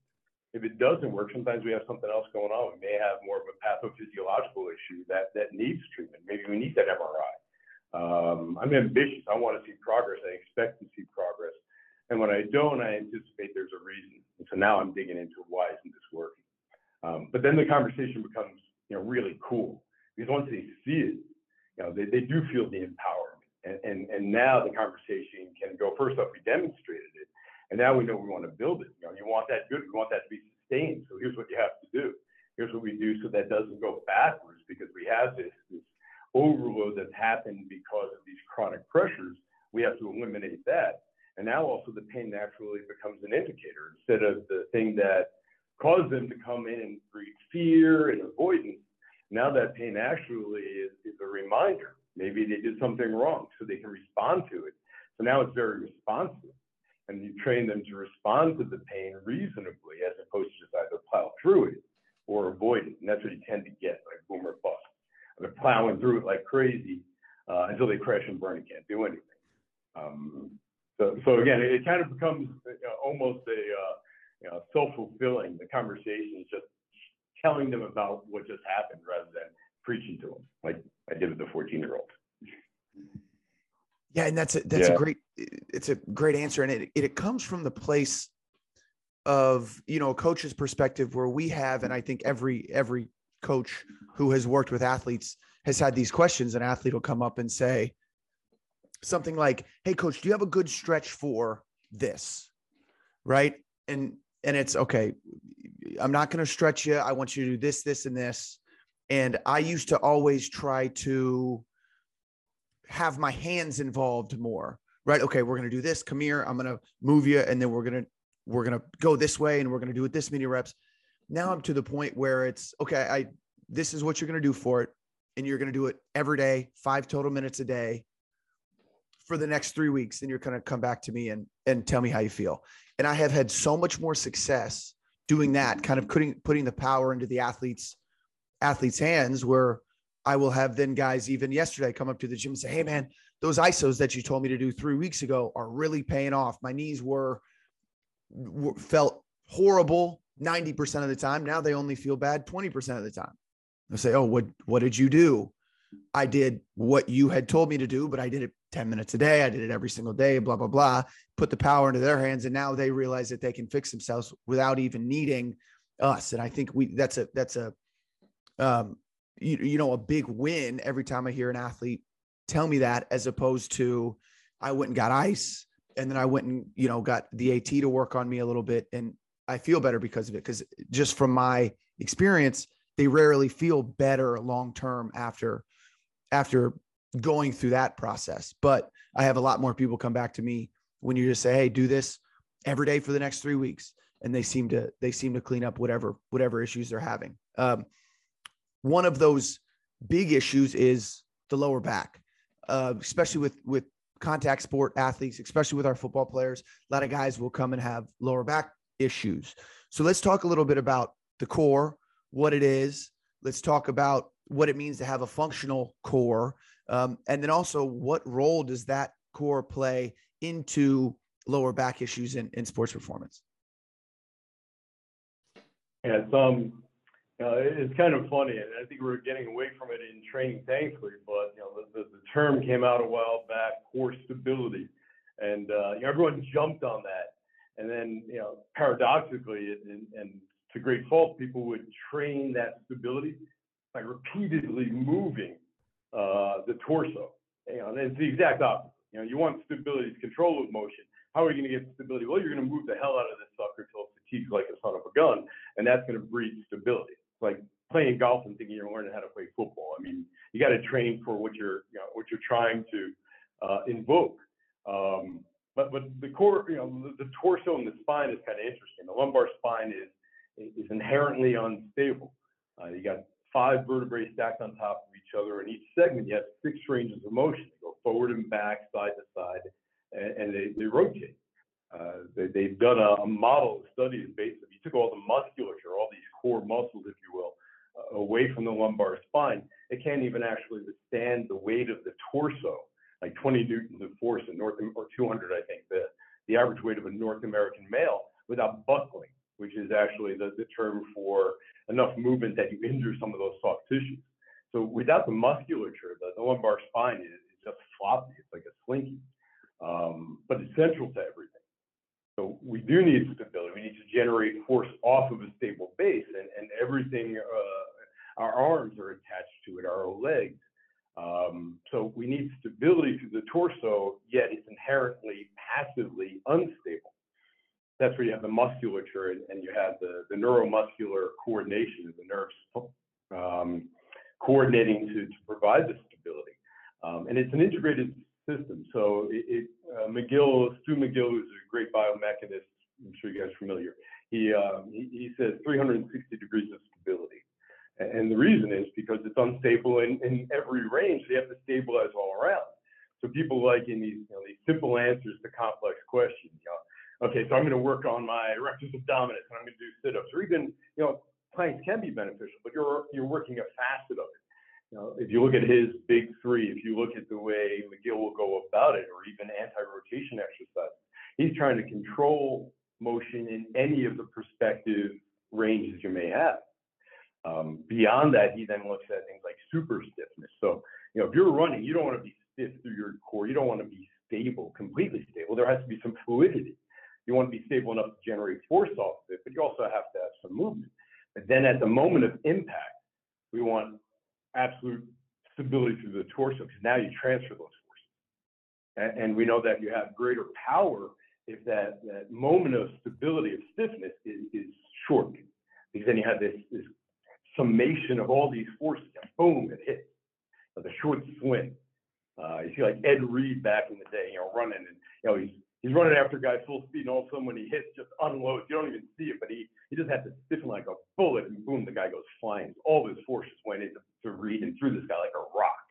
If it doesn't work, sometimes we have something else going on. We may have more of a pathophysiological issue that, that needs treatment. Maybe we need that MRI. Um, I'm ambitious. I want to see progress. I expect to see progress. And when I don't, I anticipate there's a reason. And so now I'm digging into why isn't this working? Um, but then the conversation becomes, you know, really cool because once they see it, you know, they, they do feel the empowerment. And, and, and now the conversation can go, first off, we demonstrated it. And now we know we want to build it. You know, you want that good, we want that to be sustained. So here's what you have to do. Here's what we do so that doesn't go backwards because we have this, this overload that's happened because of these chronic pressures. We have to eliminate that. And now also the pain naturally becomes an indicator instead of the thing that caused them to come in and breed fear and avoidance now that pain actually is, is a reminder. Maybe they did something wrong, so they can respond to it. So now it's very responsive. And you train them to respond to the pain reasonably as opposed to just either plow through it or avoid it. And that's what you tend to get, like boom or bust. They're plowing through it like crazy uh, until they crash and burn and can't do anything. Um, so, so again, it, it kind of becomes know, almost a uh, you know, self-fulfilling. The conversation is just telling them about what just happened rather than preaching to them like I did with the 14 year old. Yeah, and that's a that's yeah. a great it's a great answer, and it it comes from the place of you know a coach's perspective where we have, and I think every every coach who has worked with athletes has had these questions. An athlete will come up and say something like, "Hey, coach, do you have a good stretch for this?" Right, and and it's okay. I'm not going to stretch you. I want you to do this, this, and this. And I used to always try to have my hands involved more, right? Okay, we're going to do this. Come here. I'm going to move you. And then we're going to, we're to go this way and we're going to do it this many reps. Now I'm to the point where it's okay. I, this is what you're going to do for it. And you're going to do it every day, five total minutes a day for the next three weeks. Then you're going to come back to me and, and tell me how you feel. And I have had so much more success doing that, kind of putting putting the power into the athletes athletes' hands. Where I will have then guys even yesterday come up to the gym and say, "Hey, man, those ISOs that you told me to do three weeks ago are really paying off. My knees were, were felt horrible 90% of the time. Now they only feel bad 20% of the time. I say, Oh, what, what did you do? I did what you had told me to do, but I did it 10 minutes a day. I did it every single day, blah, blah, blah. Put the power into their hands. And now they realize that they can fix themselves without even needing us. And I think we that's a that's a um you, you know a big win every time I hear an athlete tell me that as opposed to I went and got ice and then I went and you know got the AT to work on me a little bit and I feel better because of it because just from my experience they rarely feel better long term after after going through that process. But I have a lot more people come back to me when you just say, "Hey, do this every day for the next three weeks," and they seem to they seem to clean up whatever whatever issues they're having. Um, one of those big issues is the lower back, uh, especially with with contact sport athletes, especially with our football players. A lot of guys will come and have lower back issues. So let's talk a little bit about the core, what it is. Let's talk about what it means to have a functional core um, and then also, what role does that core play into lower back issues in, in sports performance? Yeah, um, it's kind of funny, and I think we're getting away from it in training, thankfully. But you know, the, the, the term came out a while back, core stability, and uh, you know, everyone jumped on that. And then, you know, paradoxically, and, and to great fault, people would train that stability by repeatedly moving uh, the torso. You know, and it's the exact opposite. You know, you want stability to control of motion. How are you going to get stability? Well, you're going to move the hell out of this sucker till it fatigues like a son of a gun, and that's going to breed stability. Like playing golf and thinking you're learning how to play football. I mean, you got to train for what you're, you know, what you're trying to uh, invoke. Um, but but the core, you know, the, the torso and the spine is kind of interesting. The lumbar spine is is inherently unstable. Uh, you got five vertebrae stacked on top of each other. In each segment, you have six ranges of motion. They go forward and back, side to side, and, and they, they rotate. Uh, they, have done a, a, model study basically you took all the musculature, all these core muscles, if you will, uh, away from the lumbar spine. It can't even actually withstand the weight of the torso like 20 newtons of force in North or 200, I think, the, the average weight of a North American male without buckling, which is actually the, the term for enough movement that you injure some of those soft tissues. So without the musculature, the, the lumbar spine is, just floppy. It's like a slinky, um, but it's central to everything. So we do need stability. We need to generate force off of a stable base, and, and everything. Uh, our arms are attached to it. Our legs. Um, so we need stability through the torso, yet it's inherently passively unstable. That's where you have the musculature and, and you have the, the neuromuscular coordination of the nerves um, coordinating to, to provide the stability. Um, and it's an integrated system. So it, it uh, McGill, Stu McGill, who's a great biomechanist, I'm sure you guys are familiar, he, um, he, he says 360 degrees of stability. And the reason is because it's unstable in, in every range. They have to stabilize all around. So people like in these, you know, these simple answers to complex questions. You know, okay, so I'm going to work on my rectus abdominis and I'm going to do sit-ups, or even, you know, planks can be beneficial, but you're you're working a facet of it. If you look at his big three, if you look at the way McGill will go about it, or even anti-rotation exercise, he's trying to control motion in any of the perspective ranges you may have. Um, beyond that, he then looks at things like super stiffness. So, you know, if you're running, you don't want to be stiff through your core. You don't want to be stable, completely stable. There has to be some fluidity. You want to be stable enough to generate force off of it, but you also have to have some movement. But then at the moment of impact, we want absolute stability through the torso because now you transfer those forces. And, and, we know that you have greater power if that, that moment of stability, of stiffness is, is short. Because then you have this, this summation of all these forces, and boom, it hits. the short swing. Uh, you see like Ed Reed back in the day, you know, running and you know he's he's running after a guy full speed, and all of a sudden when he hits, just unloads. You don't even see it, but he he just has to stiffen like a bullet, and boom, the guy goes flying. All of his forces went into to Reed and threw this guy like a rock.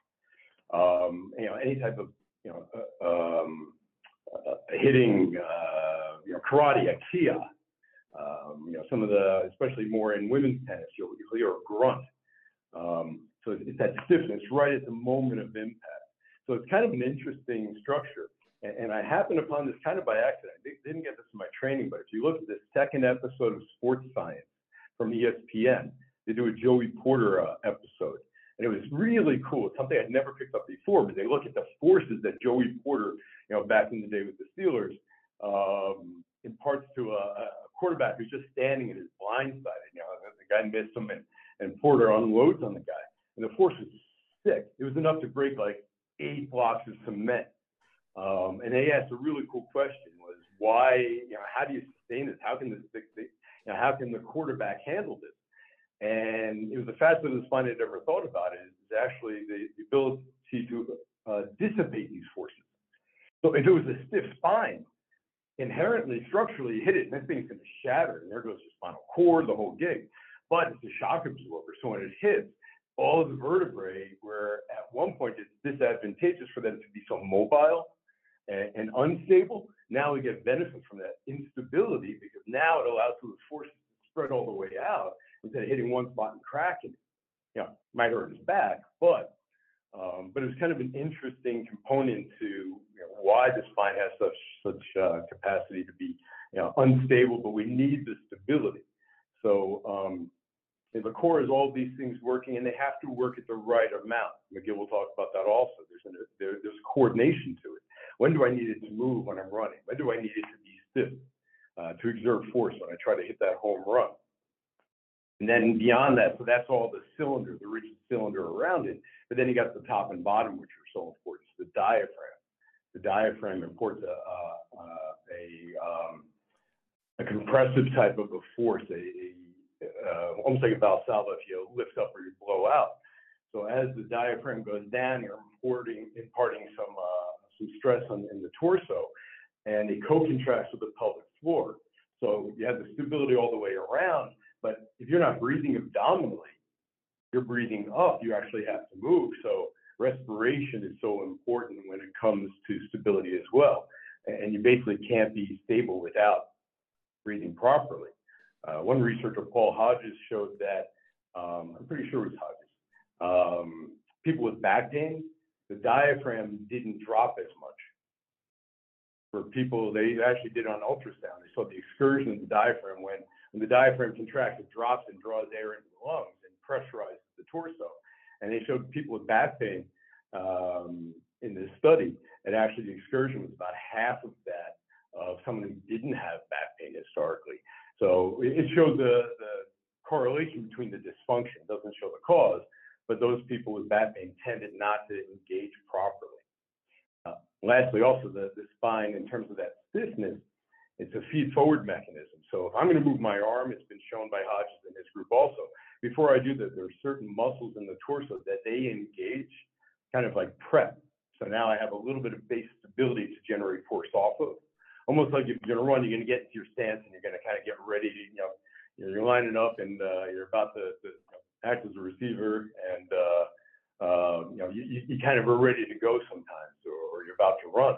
Um, you know, any type of you know uh, um, uh, hitting, uh, you know, karate, a kia, um, you know, some of the, especially more in women's tennis, you'll, you'll hear a grunt. Um, so it's, it's that stiffness right at the moment of impact. So it's kind of an interesting structure. And, I happened upon this kind of by accident. I didn't get this in my training, but if you look at the second episode of Sports Science from ESPN, they do a Joey Porter uh, episode. And it was really cool. Something I'd never picked up before, but they look at the forces that Joey Porter, you know, back in the day with the Steelers, um, imparts to a, a quarterback who's just standing and is blindsided. You know, the guy missed him and, and Porter unloads on the guy. And the force was sick. It was enough to break like eight blocks of cement. Um, and they asked a really cool question was why, you know, how do you sustain this? How can this, you know, how can the quarterback handle this? And it was the fastest spine I'd ever thought about it is actually the, the ability to uh, dissipate these forces. So if it was a stiff spine, inherently structurally hit it and this thing's going to shatter and there goes your spinal cord, the whole gig. But it's a shock absorber. So when it hits, all of the vertebrae where at one point it's disadvantageous for them to be so mobile and, unstable, now we get benefit from that instability because now it allows those forces to spread all the way out instead of hitting one spot and cracking. You know, might hurt his back, but um, but it was kind of an interesting component to you know, why the spine has such such uh, capacity to be you know, unstable, but we need the stability. So um, the core is all these things working, and they have to work at the right amount. McGill will talk about that also. There's an, there, there's coordination to it. When do I need it to move when I'm running? When do I need it to be stiff uh, to exert force when I try to hit that home run? And then beyond that, so that's all the cylinder, the rigid cylinder around it. But then you got the top and bottom, which are so important. the diaphragm. The diaphragm imports a a, a, um, a compressive type of a force, a, a uh, almost like a valsalva if you lift up or you blow out. So as the diaphragm goes down, you're importing, imparting some uh, some stress on in the torso, and it co-contracts with the pelvic floor. So you have the stability all the way around. But if you're not breathing abdominally, you're breathing up. You actually have to move. So respiration is so important when it comes to stability as well. And you basically can't be stable without breathing properly. Uh, one researcher, Paul Hodges, showed that, um, I'm pretty sure it was Hodges, um, people with back pain, the diaphragm didn't drop as much. For people, they actually did on ultrasound. They saw the excursion of the diaphragm when, when the diaphragm contracts, it drops and draws air into the lungs and pressurizes the torso. And they showed people with back pain um, in this study that actually the excursion was about half of that of someone who didn't have back pain historically. So it shows the, the correlation between the dysfunction, doesn't show the cause, but those people with back pain tended not to engage properly. Uh, lastly, also the, the spine, in terms of that stiffness, it's a feed forward mechanism. So if I'm going to move my arm, it's been shown by Hodges and his group also. Before I do that, there are certain muscles in the torso that they engage, kind of like prep. So now I have a little bit of base stability to generate force off of. Almost like if you're going to run, you're going to get into your stance and you're going to kind of get ready to, you know, you're lining up and uh, you're about to, to act as a receiver, and uh, uh, you know you, you kind of are ready to go sometimes, or, you're about to run,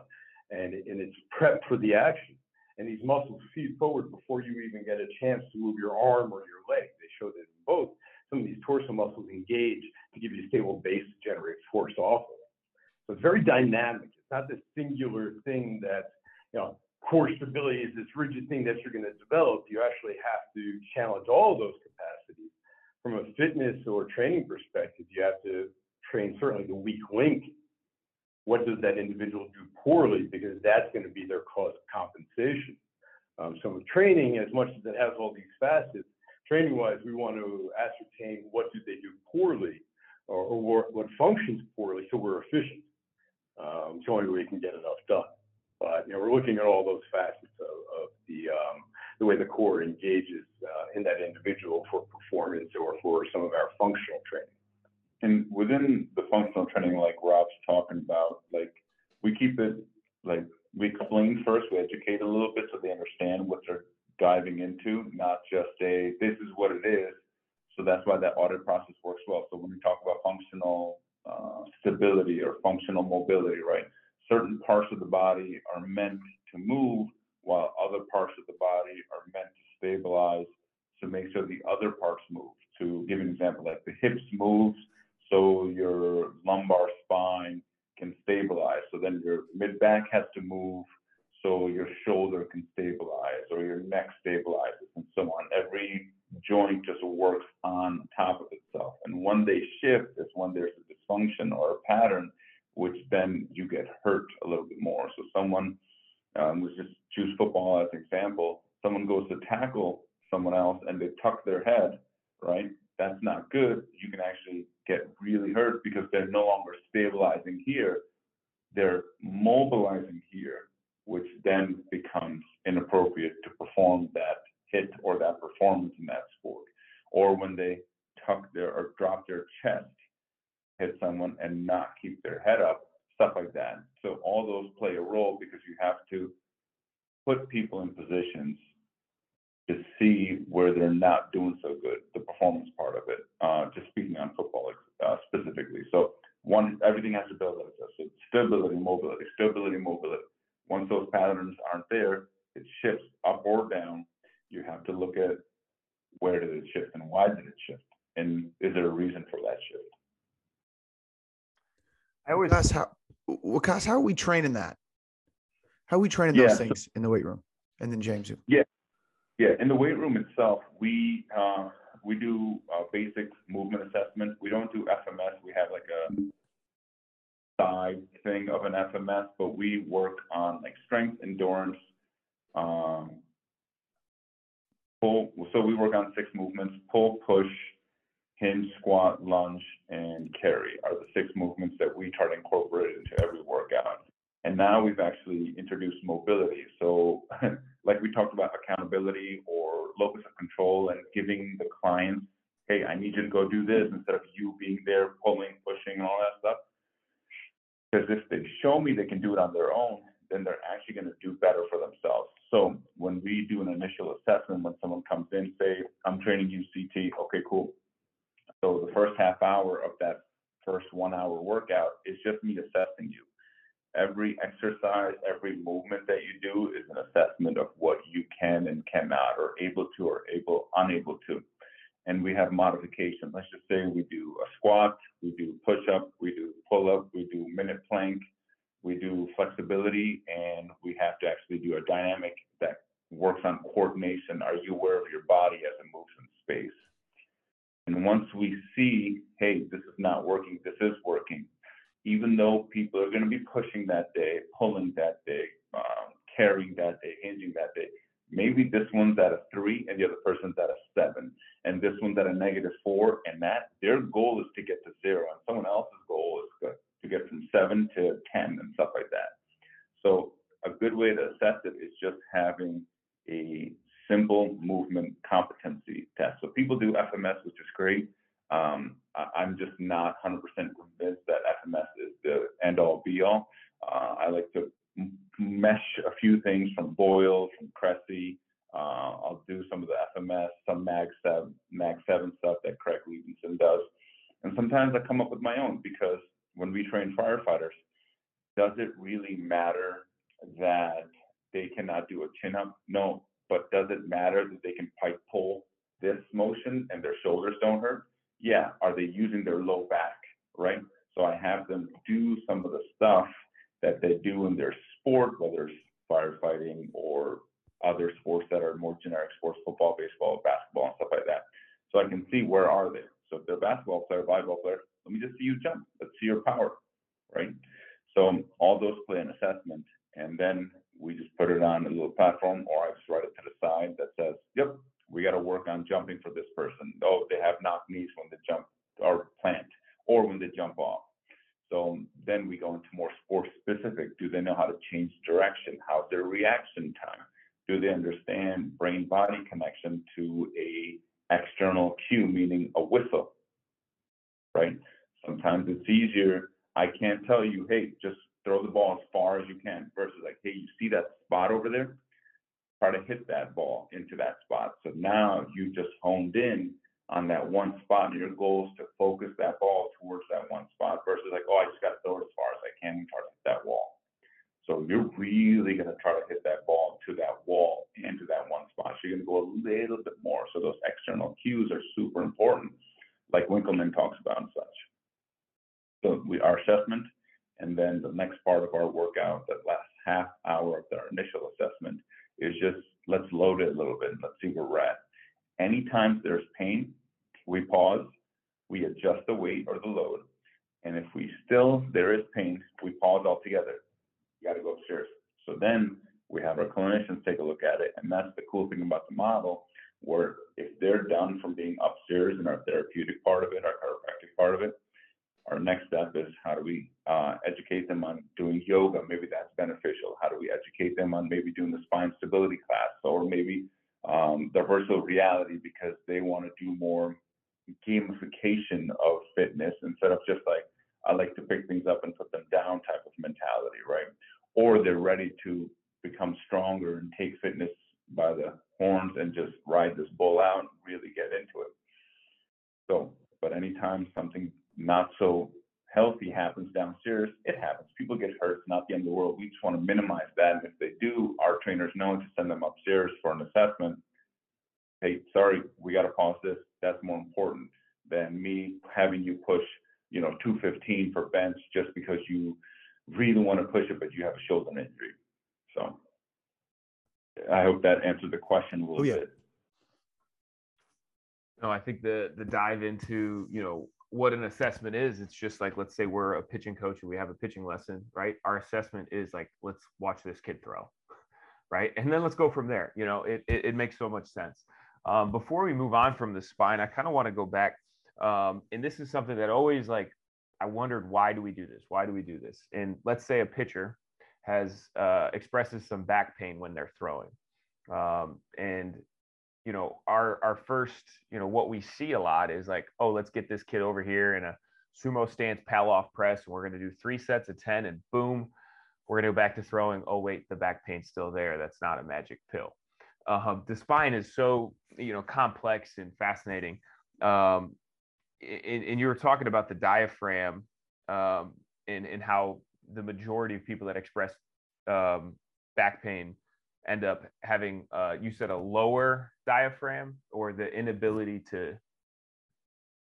and and it's prep for the action. And these muscles feed forward before you even get a chance to move your arm or your leg. They show that in both. Some of these torso muscles engage to give you a stable base to generate force off of. So it's very dynamic. It's not this singular thing that, you know, core stability is this rigid thing that you're going to develop. You actually have to challenge all those capacities from a fitness or training perspective, you have to train certainly the weak link. What does that individual do poorly? Because that's going to be their cause of compensation. Um, so with training, as much as it has all these facets, training wise, we want to ascertain what do they do poorly or, or what functions poorly so we're efficient. Um, it's only we can get enough done. But you know, we're looking at all those facets of, of the um, the way the core engages uh, in that individual for performance or for some of our functional training. And within the functional training, like Rob's talking about, like we keep it like we explain first, we educate a little bit so they understand what they're diving into, not just a this is what it is. So that's why that audit process works well. So when we talk about functional uh, stability or functional mobility, right? Certain parts of the body are meant to move while other parts of the body are meant to stabilize to make sure the other parts move. To give an example, like the hips move so your lumbar spine can stabilize. So then your mid back has to move so your shoulder can stabilize or your neck stabilizes and so on. Every joint just works on top of itself. And when they shift is when there's a dysfunction or a pattern, which then you get hurt a little bit more. So someone um, let's just choose football as an example. Someone goes to tackle someone else and they tuck their head, right? That's not good. You can actually get really hurt because they're no longer stabilizing here. They're mobilizing here, which then becomes inappropriate to perform that hit or that performance in that sport. Or when they tuck their or drop their chest, hit someone and not keep their head up, stuff like that. So all those play a role because you have to put people in positions to see where they're not doing so good, the performance part of it. Uh, just speaking on football uh, specifically. So one, everything has to build up. So stability, mobility, stability, mobility. Once those patterns aren't there, it shifts up or down. You have to look at where did it shift and why did it shift, and is there a reason for that shift? I always ask how Waqas, how are we training that? How are we training yeah. those things in the weight room? And then James. Yeah, yeah. In the weight room itself, we uh, we do a basic movement assessment. We don't do FMS. We have like a side thing of of an FMS, but we work on like strength, endurance, um, pull. So we work on six movements: pull, push, hinge, squat, lunge, and carry are the six movements that we try to incorporate into every workout. And now we've actually introduced mobility. So, [laughs] like we talked about accountability or locus of control and giving the clients, hey, I need you to go do this instead of you being there pulling, pushing, and all that stuff. Because if they show me they can do it on their own, then they're actually going to do better for themselves. So when we do an initial assessment, when someone comes in, say, I'm training you CT, okay, cool. So the first half hour of that first one hour workout is just me assessing you. Every exercise, every movement that you do is an assessment of what you can and cannot, or able to, or able, unable to. And we have modifications. Let's just say we do a squat, we do push up, we do pull up, we do minute plank, we do flexibility, and we have to actually do a dynamic that works on coordination. Are you aware of your body as it moves in space? And once we see, hey, this is not working, this is working, even though people are going to be pushing that day, pulling that day, um, carrying that day, hinging that day, maybe this one's at a three and the other person's at a seven, and this one's at a negative four, and that their goal is to get to zero, and someone else's goal is to get from seven to 10 and stuff like that. So a good way to assess it is just having a simple movement competency test. So people do FMS, which is great. Um, I, am just not 100% convinced that FMS is the end all be all. Uh, I like to mesh a few things from Boyle, from Cressy. Uh, I'll do some of the FMS, some Mag 7, Mag 7 stuff that Craig Liebenson does. And sometimes I come up with my own because when we train firefighters, does it really matter that they cannot do a chin up? No, but does it matter that they can pipe pull this motion and their shoulders don't hurt? Yeah. Are they using their low back? Right. So I have them do some of the stuff that they do in their sport, whether it's firefighting or other sports that are more generic sports, football, baseball, basketball, and stuff like that. So I can see where are they. So if they're a basketball player, volleyball player, let me just see you jump. Let's see your power, right? So all those play an assessment, and then we just put it on a little platform, or I just write it to the side that says, "Yep, we got to work on jumping for this person. Oh, they have knocked knees when they jump or plant, or when they jump off." So then we go into more sports specific. Do they know how to change direction? How's their reaction time? Do they understand brain body connection to a external cue, meaning a whistle? Right? Sometimes it's easier. I can't tell you, hey, just throw the ball as far as you can versus like, hey, you see that spot over there? Try to hit that ball into that spot. So now you just honed in on that one spot, and your goal is to focus that ball towards that one spot versus like, oh, I just got to throw it as far as I can and try to hit that wall. So you're really going to try to hit that ball to that wall and to that one spot. So you're going to go a little bit more. So those external cues are super important, like Winkelman talks about. So we, our assessment, and then the next part of our workout, that last half hour of our initial assessment, is just let's load it a little bit and let's see where we're at. Anytime there's pain, we pause, we adjust the weight or the load, and if we still there is pain, we pause altogether. You got to go upstairs. So then we have our clinicians take a look at it, and that's the cool thing about the model, where if they're done from being upstairs in our therapeutic part of it, our chiropractic part of it, our next step is how do we uh, educate them on doing yoga? Maybe that's beneficial. How do we educate them on maybe doing the spine stability class or maybe um, the virtual reality because they want to do more gamification of fitness instead of just like I like to pick things up and put them down type of mentality, right? Or they're ready to become stronger and take fitness by the horns and just ride this bull out and really get into it. So, but anytime something not so healthy happens downstairs, it happens. People get hurt. It's not the end of the world. We just want to minimize that. And if they do, our trainers know to send them upstairs for an assessment. Hey, sorry, we got to pause this. That's more important than me having you push, you know, 215 for bench just because you really want to push it, but you have a shoulder injury. So I hope that answered the question a little oh, yeah. bit. No, I think the the dive into you know what an assessment is, it's just like let's say we're a pitching coach and we have a pitching lesson, right? Our assessment is like let's watch this kid throw, [laughs] right? And then let's go from there. You know, it it, it makes so much sense. Um, before we move on from the spine, I kind of want to go back, um, and this is something that always like I wondered why do we do this? Why do we do this? And let's say a pitcher has uh, expresses some back pain when they're throwing, um, our our first you know what we see a lot is like oh let's get this kid over here in a sumo stance Pallof press and we're going to do three sets of 10 and boom we're going to go back to throwing. Oh wait the back pain's still there. That's not a magic pill. Um, the spine is so you know complex and fascinating. Um, and, and you were talking about the diaphragm um, and, and how the majority of people that express um, back pain end up having uh, you said a lower diaphragm or the inability to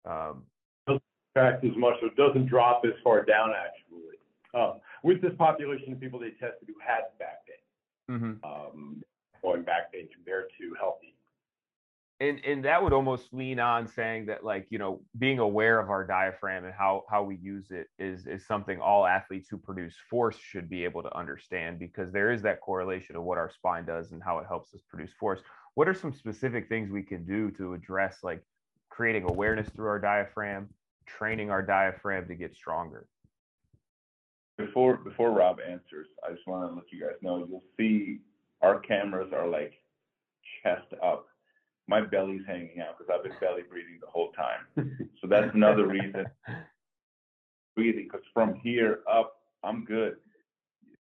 um, contract as much so it doesn't drop as far down actually um, with this population of people they tested who had back pain mm-hmm. um, going back pain compared to healthy and and that would almost lean on saying that like you know being aware of our diaphragm and how how we use it is is something all athletes who produce force should be able to understand because there is that correlation of what our spine does and how it helps us produce force. What are some specific things we can do to address like creating awareness through our diaphragm training our diaphragm to get stronger? Before before rob answers i just want to let you guys know you'll see our cameras are like chest up my belly's hanging out because I've been belly breathing the whole time. [laughs] So that's another reason breathing because from here up, I'm good.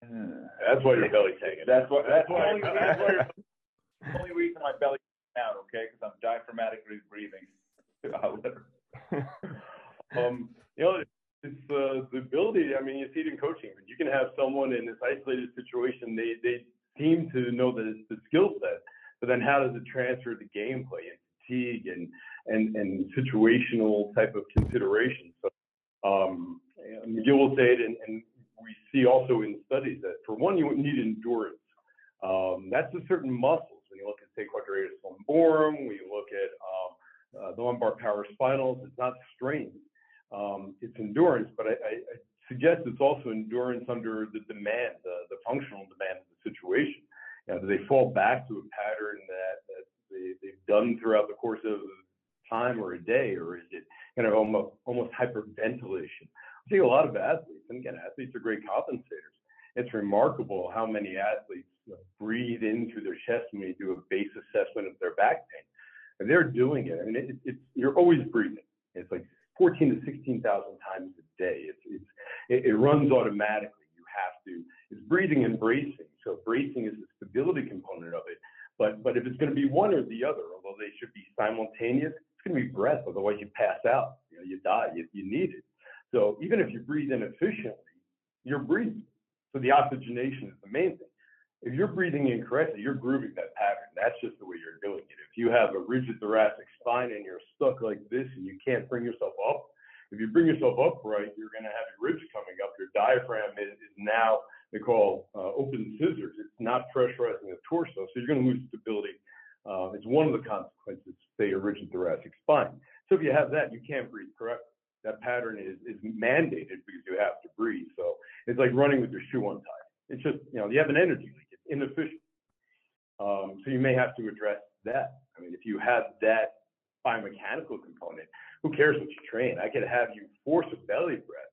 [sighs] That's why your belly's hanging. That's what. That's why. Only, that's why the [laughs] only reason my belly's out, okay? Because I'm diaphragmatically breathing. [laughs] um, you know, it's uh, the ability. I mean, you see it in coaching. You can have someone in this isolated situation. They they seem to know the the skill set but then how does it transfer to gameplay and fatigue and and and situational type of considerations? So um, McGill will say it, and, and we see also in studies that for one you need endurance. Um, that's a certain muscles. When you look at say quadratus lumborum, we look at um, uh, the lumbar paraspinals. It's not strength, um, it's endurance. But I, I, I, suggest it's also endurance under the demand, the, the functional demand of the situation do they fall back to a pattern that, that they, they've done throughout the course of time or a day, or is it kind of almost, almost hyperventilation? I see a lot of athletes, and again, athletes are great compensators. It's remarkable how many athletes you know, breathe into their chest when you do a base assessment of their back pain. And they're doing it. I mean, it, you're always breathing. It's like 14 to 16,000 times a day. It's, it's it, it runs automatically. Have to. is breathing and bracing. So bracing is the stability component of it. But but if it's going to be one or the other, although they should be simultaneous, it's going to be breath. Otherwise, you pass out. You know, you die. You, you need it. So even if you breathe inefficiently, you're breathing. So the oxygenation is the main thing. If you're breathing incorrectly, you're grooving that pattern. That's just the way you're doing it. If you have a rigid thoracic spine and you're stuck like this and you can't bring yourself up, if you bring yourself upright, you're going to have your ribs coming up. Your diaphragm is, is now they call uh, open scissors. It's not pressurizing the torso, so you're going to lose stability. Uh, it's one of the consequences, say, a rigid thoracic spine. So if you have that, you can't breathe correctly. That pattern is, is mandated because you have to breathe. So it's like running with your shoe untied. It's just, you know, you have an energy leak. It's inefficient. Um, so you may have to address that. I mean, if you have that biomechanical component, who cares what you train? I could have you force a belly breath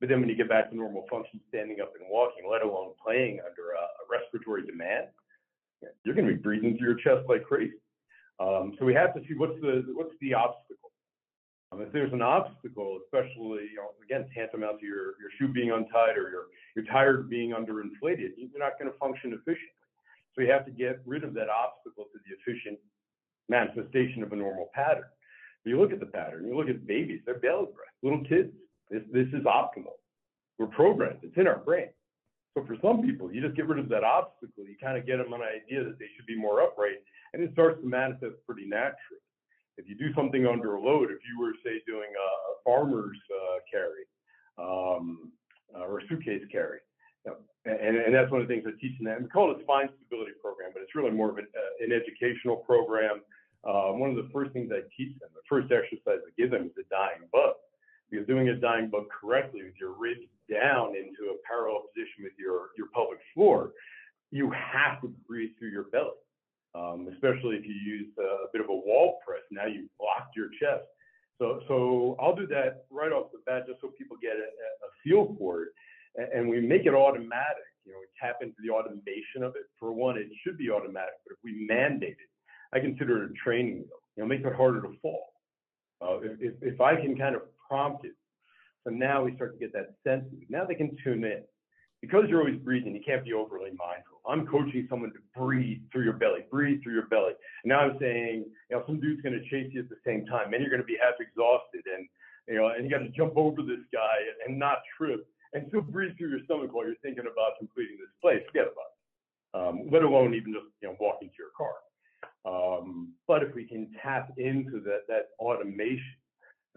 but then when you get back to normal function, standing up and walking, let alone playing under a, a respiratory demand, you're going to be breathing through your chest like crazy. Um, so we have to see what's the what's the obstacle. Um, if there's an obstacle, especially you know, again tantamount to your your shoe being untied or your your tire being underinflated, you're not going to function efficiently. So you have to get rid of that obstacle to the efficient manifestation of a normal pattern. You look at the pattern, you look at babies, they're belly breath, little kids this, this is optimal. We're programmed. It's in our brain. So for some people, you just get rid of that obstacle. You kind of get them an idea that they should be more upright, and it starts to manifest pretty naturally. If you do something under a load, if you were say doing a, farmer's uh, carry um, uh, or a suitcase carry, and, and, that's one of the things I teach them. We call it a spine stability program, but it's really more of an, uh, an educational program. Uh, one of the first things I teach them, the first exercise I give them is a dying bug Because doing a dying bug correctly with your ribs down into a parallel position with your, your pelvic floor, you have to breathe through your belly. Um, especially if you use a, a bit of a wall press. Now you've blocked your chest. So, so I'll do that right off the bat just so people get a, a feel for it. And, and we make it automatic. You know, we tap into the automation of it. For one, it should be automatic, but if we mandate it, I consider it a training wheel. You know, make it harder to fall. Uh, if, if, if I can kind of prompt it, so now we start to get that sense. Now they can tune in because you're always breathing, you can't be overly mindful. I'm coaching someone to breathe through your belly, breathe through your belly. And now I'm saying, you know, some dude's going to chase you at the same time, and you're going to be half exhausted, and you know, and you got to jump over this guy and not trip, and still breathe through your stomach while you're thinking about completing this play. Forget about it. Um, let alone even just you know walking to your car. Um, but if we can tap into that that automation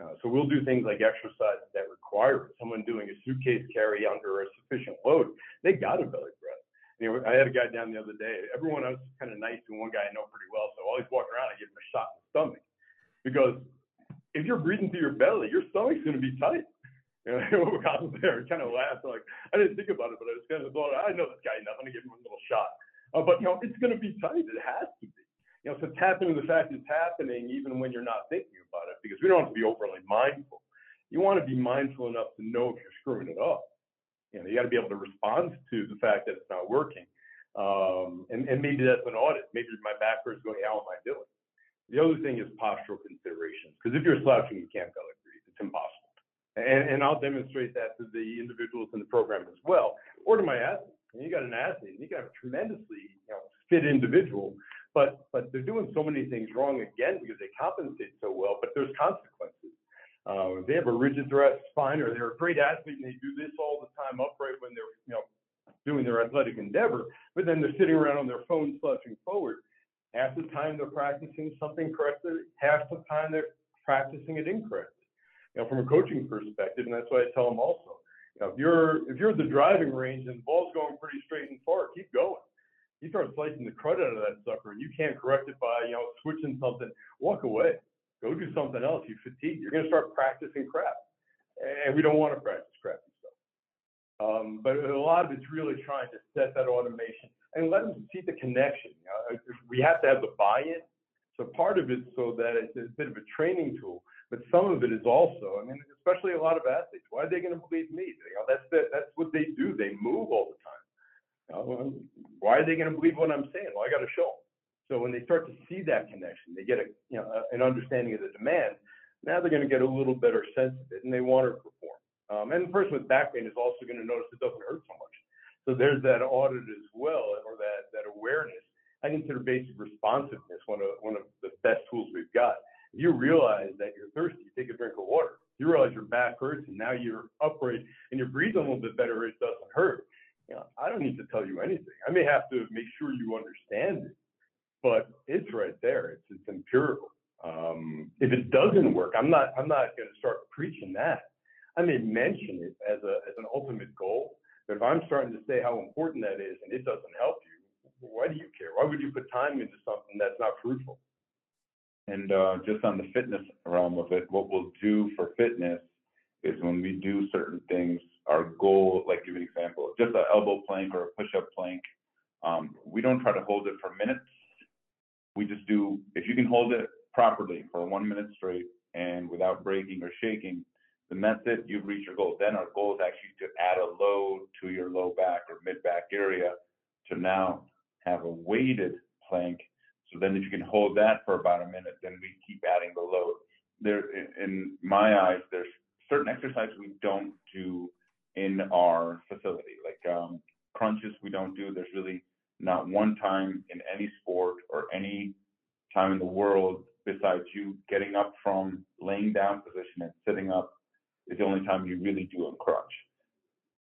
uh, so we'll do things like exercises that require it. Someone doing a suitcase carry under a sufficient load, they got a belly breath. You know, I had a guy down the other day. Everyone else was kind of nice to one guy I know pretty well. So I always walk around and give him a shot in the stomach because if you're breathing through your belly, your stomach's going to be tight. [laughs] You know, I was there, kind of laughed. Like I didn't think about it, but I was kind of thought, I know this guy enough. I'm going to give him a little shot. Uh, but you know, it's going to be tight. It has to be you know, so tap into the fact it's happening even when you're not thinking about it, because we don't have to be overly mindful. You want to be mindful enough to know if you're screwing it up. You know, you got to be able to respond to the fact that it's not working. Um, and, and maybe that's an audit. Maybe my back is going, how am I doing? The other thing is postural considerations, because if you're slouching, you can't belly breathe. It's impossible. And, and I'll demonstrate that to the individuals in the program as well, or to my athletes. And you got an athlete, and you got a tremendously you know, fit individual but but they're doing so many things wrong again because they compensate so well, but there's consequences. Uh, they have a rigid thoracic spine, or they're a great athlete and they do this all the time upright when they're you know doing their athletic endeavor, but then they're sitting around on their phone slouching forward. Half the time they're practicing something correctly, half the time they're practicing it incorrectly. You know, from a coaching perspective, and that's why I tell them also, you know, if you're if you're at the driving range and the ball's going pretty straight and far, keep going you start slicing the crud out of that sucker and you can't correct it by, you know, switching something, walk away. Go do something else. You fatigue. You're going to start practicing crap. And we don't want to practice crappy stuff. Um, but a lot of it's really trying to set that automation and let them see the connection. Know, we have to have the buy-in. So part of it so that it's a bit of a training tool, but some of it is also, I mean, especially a lot of athletes. Why are they going to believe me? You know, that's the, that's what they do. They move all the time. Uh, why are they going to believe what I'm saying? Well, I got to show them. So when they start to see that connection, they get a you know an understanding of the demand. Now they're going to get a little better sense of it, and they want to perform. Um, and the person with back pain is also going to notice it doesn't hurt so much. So there's that audit as well, or that that awareness. I consider basic responsiveness one of one of the best tools we've got. You realize that you're thirsty, you take a drink of water. You realize your back hurts, and now you're upright and you're breathing a little bit better. It doesn't hurt you know, I don't need to tell you anything. I may have to make sure you understand it, but it's right there. It's it's empirical. Um, if it doesn't work, I'm not I'm not going to start preaching that. I may mention it as a as an ultimate goal, but if I'm starting to say how important that is and it doesn't help you, why do you care? Why would you put time into something that's not fruitful? And uh, just on the fitness realm of it, what we'll do for fitness is when we do certain things our goal, like give an example, just an elbow plank or a push-up plank. Um, we don't try to hold it for minutes. We just do, if you can hold it properly for one minute straight and without breaking or shaking, then that's it. You've reached your goal. Then our goal is actually to add a load to your low back or mid back area to now have a weighted plank. So then if you can hold that for about a minute, then we keep adding the load. There, in my eyes, there's certain exercises we don't do in our facility. Like um, crunches, we don't do. There's really not one time in any sport or any time in the world besides you getting up from laying down position and sitting up is the only time you really do a crunch.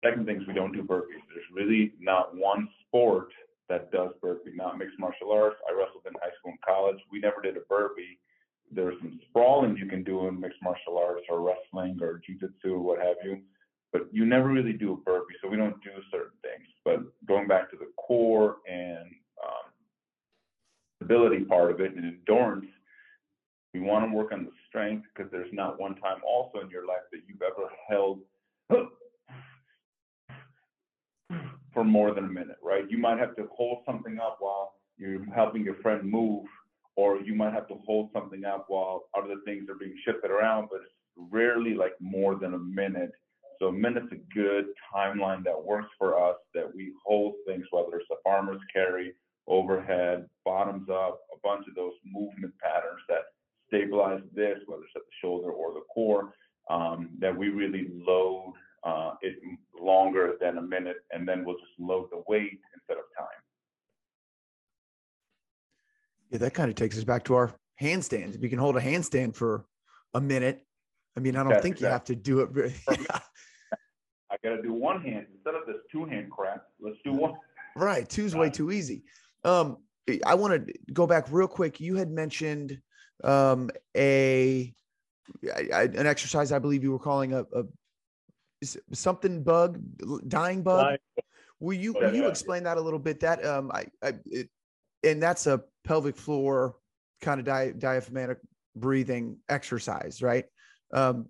Second thing is we don't do burpees. There's really not one sport that does burpee, not mixed martial arts. I wrestled in high school and college. We never did a burpee. There's some sprawling you can do in mixed martial arts or wrestling or jiu-jitsu or what have you but you never really do a burpee, so we don't do certain things. But going back to the core and um, ability part of it and endurance, We want to work on the strength because there's not one time also in your life that you've ever held [gasps] for more than a minute, right? You might have to hold something up while you're helping your friend move, or you might have to hold something up while other things are being shifted around, but it's rarely like more than a minute. So a minute's a good timeline that works for us that we hold things, whether it's a farmer's carry, overhead, bottoms up, a bunch of those movement patterns that stabilize this, whether it's at the shoulder or the core, um, that we really load uh, it longer than a minute, and then we'll just load the weight instead of time. Yeah, that kind of takes us back to our handstands. If you can hold a handstand for a minute, I mean, I don't That's think exactly. you have to do it. Really. [laughs] I got to do one hand instead of this two hand crap. Let's do one. Right, two's way too easy. Um, I want to go back real quick. You had mentioned um, a, an exercise. I believe you were calling a, a something bug, dying bug. Dying. Will you will you explain that a little bit? That um, I, I it, and that's a pelvic floor kind of di- diaphragmatic breathing exercise, right? Um,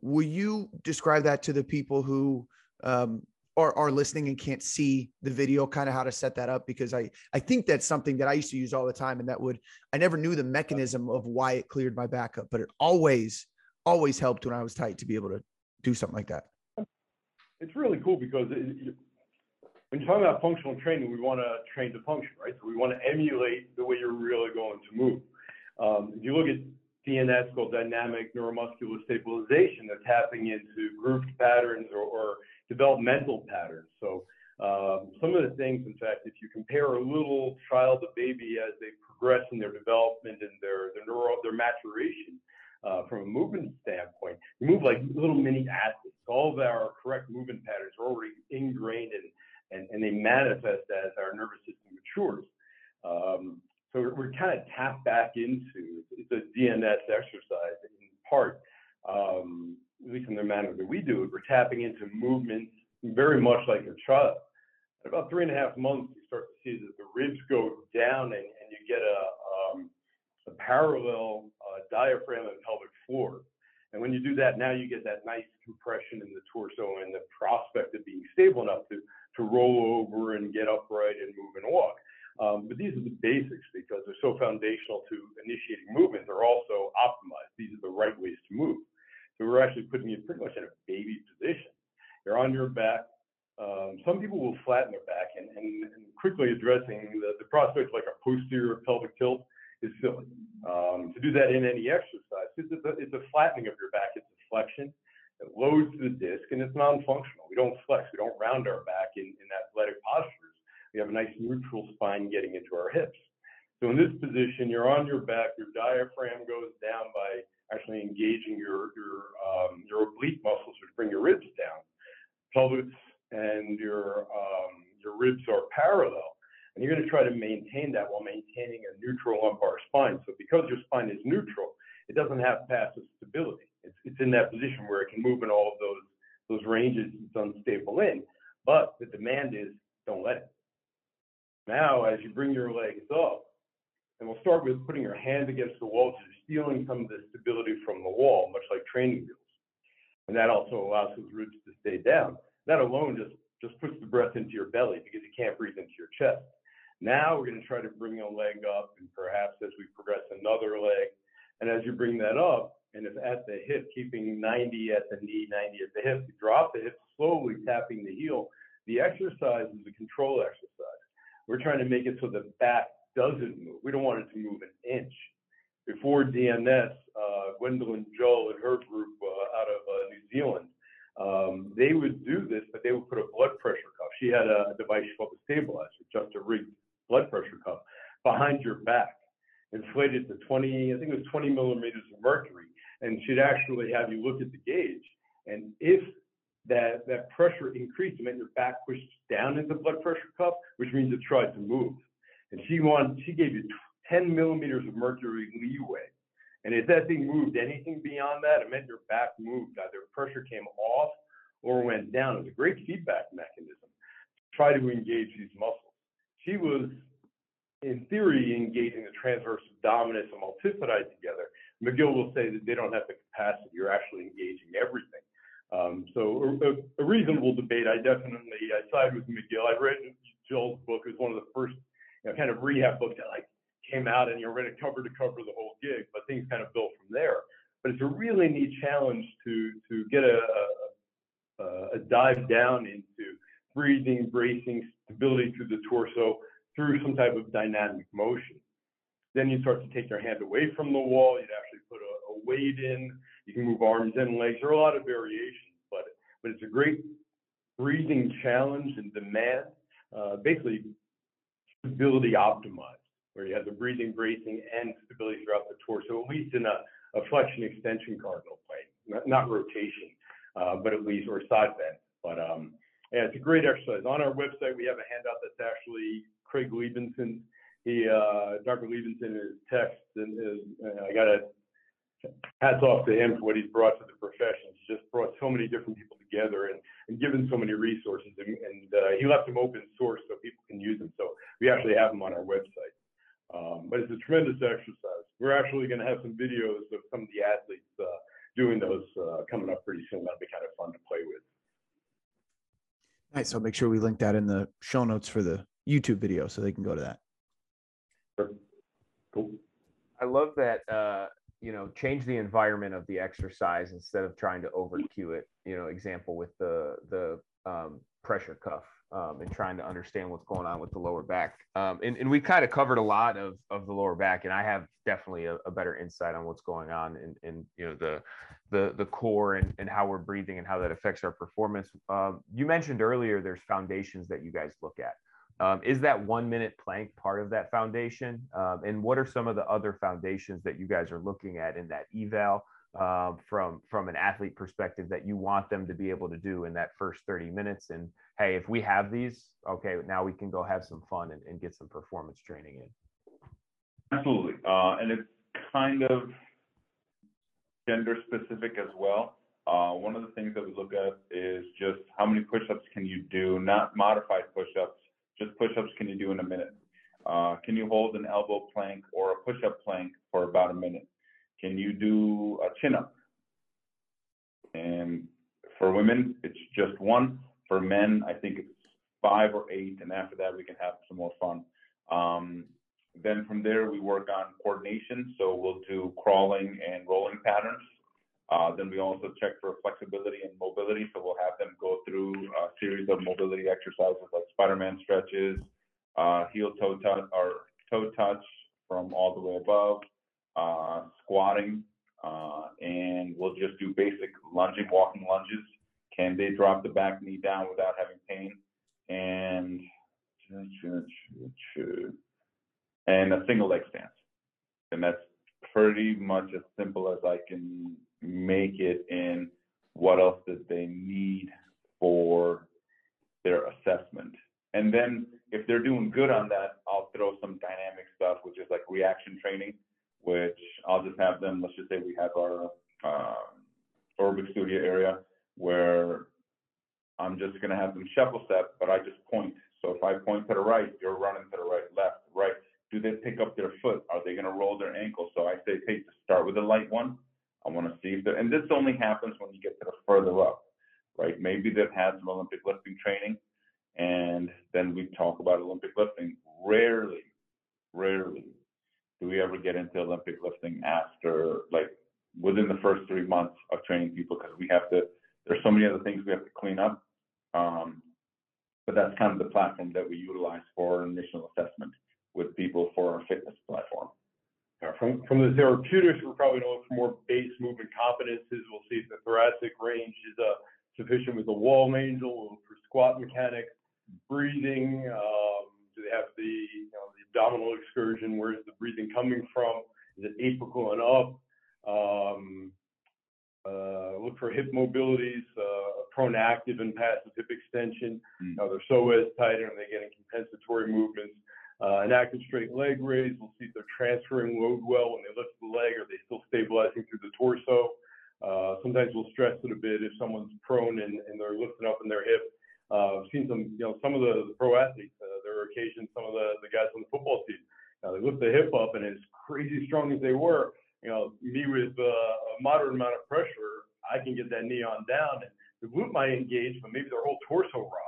will you describe that to the people who um, are, are listening and can't see the video, kind of how to set that up? Because I, I think that's something that I used to use all the time. And that would, I never knew the mechanism of why it cleared my back up, but it always, always helped when I was tight to be able to do something like that. It's really cool because it, when you're talking about functional training, we want to train to function, right? So we want to emulate the way you're really going to move. Um, if you look at Called dynamic neuromuscular stabilization. They're tapping into grooved patterns or, or developmental patterns. So um, some of the things, in fact, if you compare a little child to baby as they progress in their development and their their neuro, their maturation uh, from a movement standpoint, you move like little mini athletes. All of our correct movement patterns are already ingrained and and, and they manifest as our nervous system matures. Um, so we're, we're kind of tapped back into a DNS exercise in part, um, at least in the manner that we do it. We're tapping into movements very much like a child. About three and a half months, you start to see that the ribs go down and, and you get a, um, a parallel uh, diaphragm and pelvic floor. And when you do that, now you get that nice compression in the torso and the prospect of being stable enough to, to roll over and get upright and move and walk. Um, but these are the basics because they're so foundational to initiating movement. They're also optimized. These are the right ways to move. So we're actually putting you pretty much in a baby position. You're on your back. Um, some people will flatten their back, and, and, and quickly addressing the, the prospect like a posterior pelvic tilt is silly. Um, to do that in any exercise, it's a, it's a flattening of your back. It's a flexion. It loads the disc, and it's non-functional. We don't flex. We don't round our back in, in athletic postures we have a nice neutral spine getting into our hips. So in this position, you're on your back, your diaphragm goes down by actually engaging your your um, your oblique muscles, which bring your ribs down. Pelvis and your um, your ribs are parallel, and you're going to try to maintain that while maintaining a neutral lumbar spine. So because your spine is neutral, it doesn't have passive stability. It's it's in that position where it can move in all of those those ranges it's unstable in. But the demand is don't let it. Now, as you bring your legs up, and we'll start with putting your hand against the wall, so stealing some of the stability from the wall, much like training wheels. And that also allows those roots to stay down. That alone just, just puts the breath into your belly because you can't breathe into your chest. Now we're going to try to bring a leg up, and perhaps as we progress, another leg. And as you bring that up, and if at the hip, keeping 90 at the knee, 90 at the hip, you drop the hip slowly, tapping the heel. The exercise is a control exercise. We're trying to make it so the back doesn't move. We don't want it to move an inch. Before DNS, uh, Gwendolen Jull and her group uh, out of uh, New Zealand, um, they would do this, but they would put a blood pressure cuff. She had a device called a stabilizer, just a rigged blood pressure cuff, behind your back, inflated to 20, I think it was 20 millimeters of mercury. And she'd actually have you look at the gauge. And if that, that pressure increased, it meant your back pushed down into the blood pressure cuff, which means it tried to move. And she wanted, she gave you 10 millimeters of mercury leeway. And if that thing moved anything beyond that, it meant your back moved. Either pressure came off or went down. It was a great feedback mechanism to try to engage these muscles. She was, in theory, engaging the transverse abdominis and multifidi together, McGill will say that they don't have the capacity. You're actually engaging everything. Um, so a, a, reasonable debate. I definitely I side with McGill. I read Jull's book. It was one of the first you know, kind of rehab books that like came out and you read it cover to cover the whole gig, but things kind of built from there. But it's a really neat challenge to to get a, a, a dive down into breathing, bracing, stability through the torso through some type of dynamic motion. Then you start to take your hand away from the wall. You'd actually put a, a weight in. You can move arms and legs. There are a lot of variations, but but it's a great breathing challenge and demand. Uh, basically, stability optimized, where you have the breathing, bracing, and stability throughout the torso, at least in a, a flexion extension cardinal plane, not, not rotation, uh, but at least or side bend. But um, yeah, it's a great exercise. On our website, we have a handout that's actually Craig Liebenson. He, uh, Dr. Liebenson, his text, and his, I got to hats off to him for what he's brought to the profession. He's just brought so many different people together and, and given so many resources. And, and uh, he left them open source so people can use them. So we actually have them on our website. Um, but it's a tremendous exercise. We're actually going to have some videos of some of the athletes uh, doing those uh, coming up pretty soon. That'll be kind of fun to play with. Nice. So make sure we link that in the show notes for the YouTube video so they can go to that. Sure. Cool. I love that. Uh, you know, change the environment of the exercise instead of trying to over cue it. You know, example with the the um, pressure cuff um, and trying to understand what's going on with the lower back. Um, and, and we kind of covered a lot of, of the lower back, and I have definitely a, a better insight on what's going on in, in you know the the the core and, and how we're breathing and how that affects our performance. Um, you mentioned earlier there's foundations that you guys look at. Um, is that one minute plank part of that foundation? Um, and what are some of the other foundations that you guys are looking at in that eval? uh, from from an athlete perspective that you want them to be able to do in that first 30 minutes and hey if we have these okay now we can go have some fun and, and get some performance training in absolutely uh, and it's kind of gender specific as well uh, one of the things that we look at is just how many push-ups can you do not modified push-ups just push-ups can you do in a minute uh, can you hold an elbow plank or a push-up plank for about a minute can you do a chin up? And for women, it's just one. For men, I think it's five or eight, and after that, we can have some more fun. Um, then from there, we work on coordination. So we'll do crawling and rolling patterns. Uh, then we also check for flexibility and mobility. So we'll have them go through a series of mobility exercises like Spider-Man stretches, uh, heel toe touch or toe touch from all the way above, uh, squatting, uh, and we'll just do basic lunging, walking lunges. Can they drop the back knee down without having pain? And and a single leg stance. And that's pretty much as simple as I can make it in what else did they need for their assessment. And then if they're doing good on that, I'll throw some dynamic stuff, which is like reaction training which I'll just have them, let's just say we have our um, aerobic studio area where I'm just going to have them shuffle step, but I just point. So if I point to the right, you're running to the right, left, right. Do they pick up their foot? Are they going to roll their ankle? So I say, hey, just start with a light one. I want to see if and this only happens when you get to the further up, right? Maybe they've had some Olympic lifting training, and then we talk about Olympic lifting. Rarely, rarely do we ever get into Olympic lifting after like within the first three months of training people because we have to there's so many other things we have to clean up. Um, but that's kind of the platform that we utilize for initial assessment with people for our fitness platform. Yeah, from, from the therapeutics, we're probably going to look for more base movement competences. We'll see if the thoracic range is uh, sufficient with the wall angel, we'll look for squat mechanics, breathing, um, do they have the, you know, the abdominal excursion? Where's the breathing coming from? Is it apical and up? Um, uh, look for hip mobilities, uh, prone active and passive hip extension. Mm. Are their psoas tight? Are they getting compensatory movements? Uh, an active straight leg raise. We'll see if they're transferring load well when they lift the leg. Are they still stabilizing through the torso? Uh, sometimes we'll stress it a bit if someone's prone and, and they're lifting up in their hip. Uh, I've seen some, you know, some of the, the pro athletes. Uh, there are occasions some of the, the guys on the football team, uh, they lift the hip up, and as crazy strong as they were, you know, me with uh, a moderate amount of pressure, I can get that knee on down. And the glute might engage, but maybe their whole torso rot.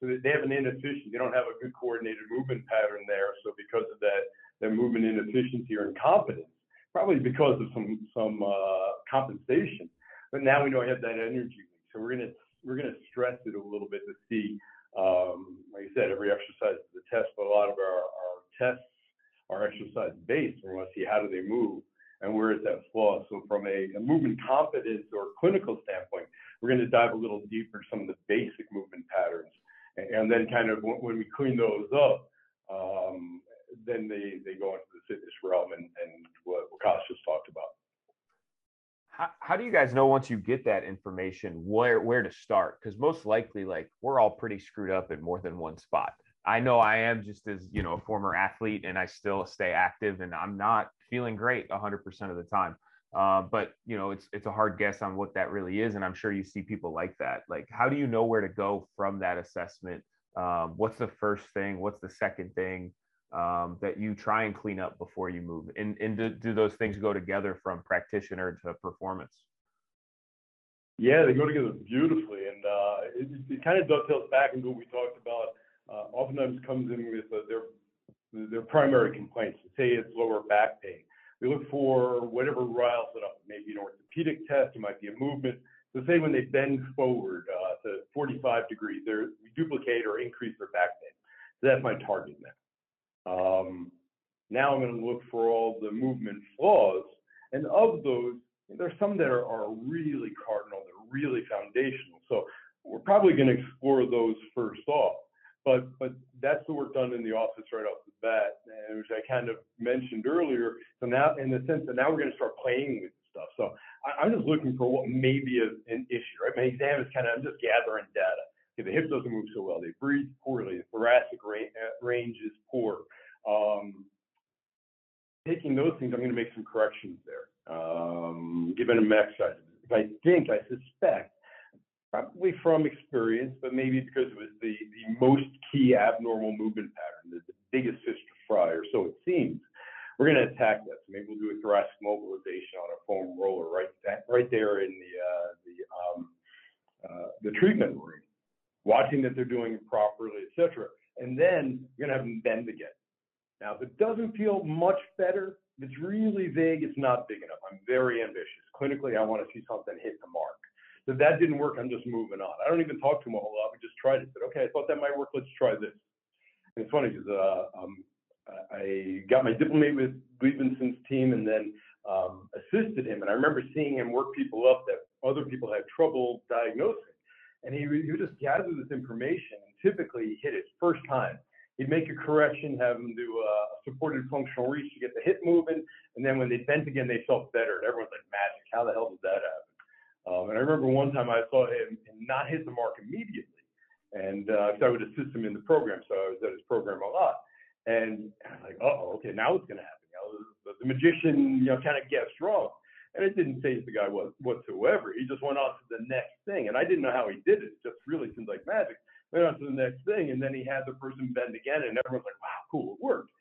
They have an inefficiency. They don't have a good coordinated movement pattern there. So because of that, their movement inefficiency or incompetence, probably because of some some uh, compensation. But now we know I have that energy. So we're gonna we're gonna stress it a little bit to see. Um, like I said, every exercise is a test, but a lot of our, our tests are exercise based. We want to see how do they move and where is that flaw. So from a, a movement competence or clinical standpoint, we're going to dive a little deeper some of the basic movement patterns, and, then kind of when, we clean those up, um, then they, they go into the fitness realm and, and what, Koss just talked about. How, how do you guys know once you get that information where where to start? Because most likely, like we're all pretty screwed up in more than one spot. I know I am just as you know a former athlete, and I still stay active, and I'm not feeling great 100% of the time. Uh, but you know, it's it's a hard guess on what that really is, and I'm sure you see people like that. Like, how do you know where to go from that assessment? Um, what's the first thing? What's the second thing um, that you try and clean up before you move? And and do, do those things go together from practitioner to performance? Yeah, they go together beautifully, and uh, it, it kind of dovetails back into what we talked about. Uh, oftentimes comes in with uh, their their primary complaints. Say it's lower back pain we look for whatever riles it up. Maybe an orthopedic test, it might be a movement. So say when they bend forward uh, to 45 degrees, we duplicate or increase their back pain. So that's my target now. Um, now I'm going to look for all the movement flaws. And of those, there's some that are, are really cardinal, they're really foundational. So we're probably going to explore those first off. But but that's the work done in the office right off the bat, and which I kind of mentioned earlier. So now, in the sense that now we're going to start playing with stuff. So I, am just looking for what may be a, an issue, right? My exam is kind of I'm just gathering data. Okay, the hip doesn't move so well. They breathe poorly. The thoracic range, uh, range is poor. Um, taking those things, I'm going to make some corrections there. Um, giving them exercises. If I think, I suspect probably from experience, but maybe because it was the, the most key abnormal movement pattern, the, the biggest fish to fry, or so it seems. We're going to attack that. So maybe we'll do a thoracic mobilization on a foam roller right right there in the uh, the um, uh, the treatment room, watching that they're doing it properly, etc. And then you're going to have them bend again. Now, if it doesn't feel much better, if it's really vague, it's not big enough. I'm very ambitious. Clinically, I want to see something hit the mark. If that didn't work, I'm just moving on. I don't even talk to him a whole lot. We just tried it. Said, okay, I thought that might work. Let's try this. And it's funny because uh, um, I got my diplomate with Liebenson's team and then um, assisted him. And I remember seeing him work people up that other people had trouble diagnosing. And he, he would just gather this information and typically hit it first time. He'd make a correction, have them do a supported functional reach to get the hip moving. And then when they bent again, they felt better. And everyone's like, magic. How the hell did that happen? Um, and I remember one time I saw him not hit the mark immediately, and uh, I would assist him in the program, so I was at his program a lot. And I was like, oh, okay, now it's going to happen? You know, the, the magician, you know, kind of guessed wrong. And it didn't phase the guy was whatsoever. He just went on to the next thing. And I didn't know how he did it. It just really seemed like magic. Went on to the next thing. And then he had the person bend again. And everyone's like, wow, cool, it worked.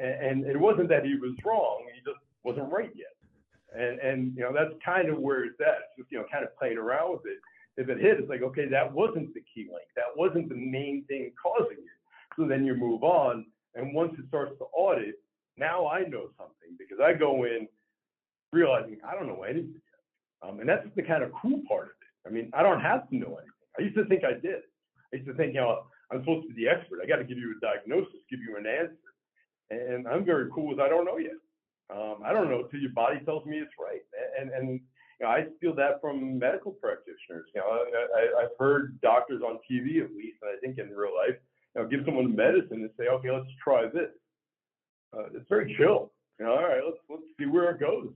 And, and it wasn't that he was wrong. He just wasn't right yet. And, and you know, that's kind of where it's at. Just, you know, kind of playing around with it. If it hit, it's like, okay, that wasn't the key link. That wasn't the main thing causing it. So then you move on. And once it starts to audit, now I know something because I go in realizing I don't know anything yet. Um, and that's the kind of cool part of it. I mean, I don't have to know anything. I used to think I did. I used to think, you know, I'm supposed to be the expert. I got to give you a diagnosis, give you an answer. And I'm very cool with I don't know yet. Um, I don't know until your body tells me it's right. And and you know, I feel that from medical practitioners. You know, I, have heard doctors on TV at least, and I think in real life, you know, give someone medicine and say, okay, let's try this. Uh, it's very chill. You know, all right, let's let's see where it goes.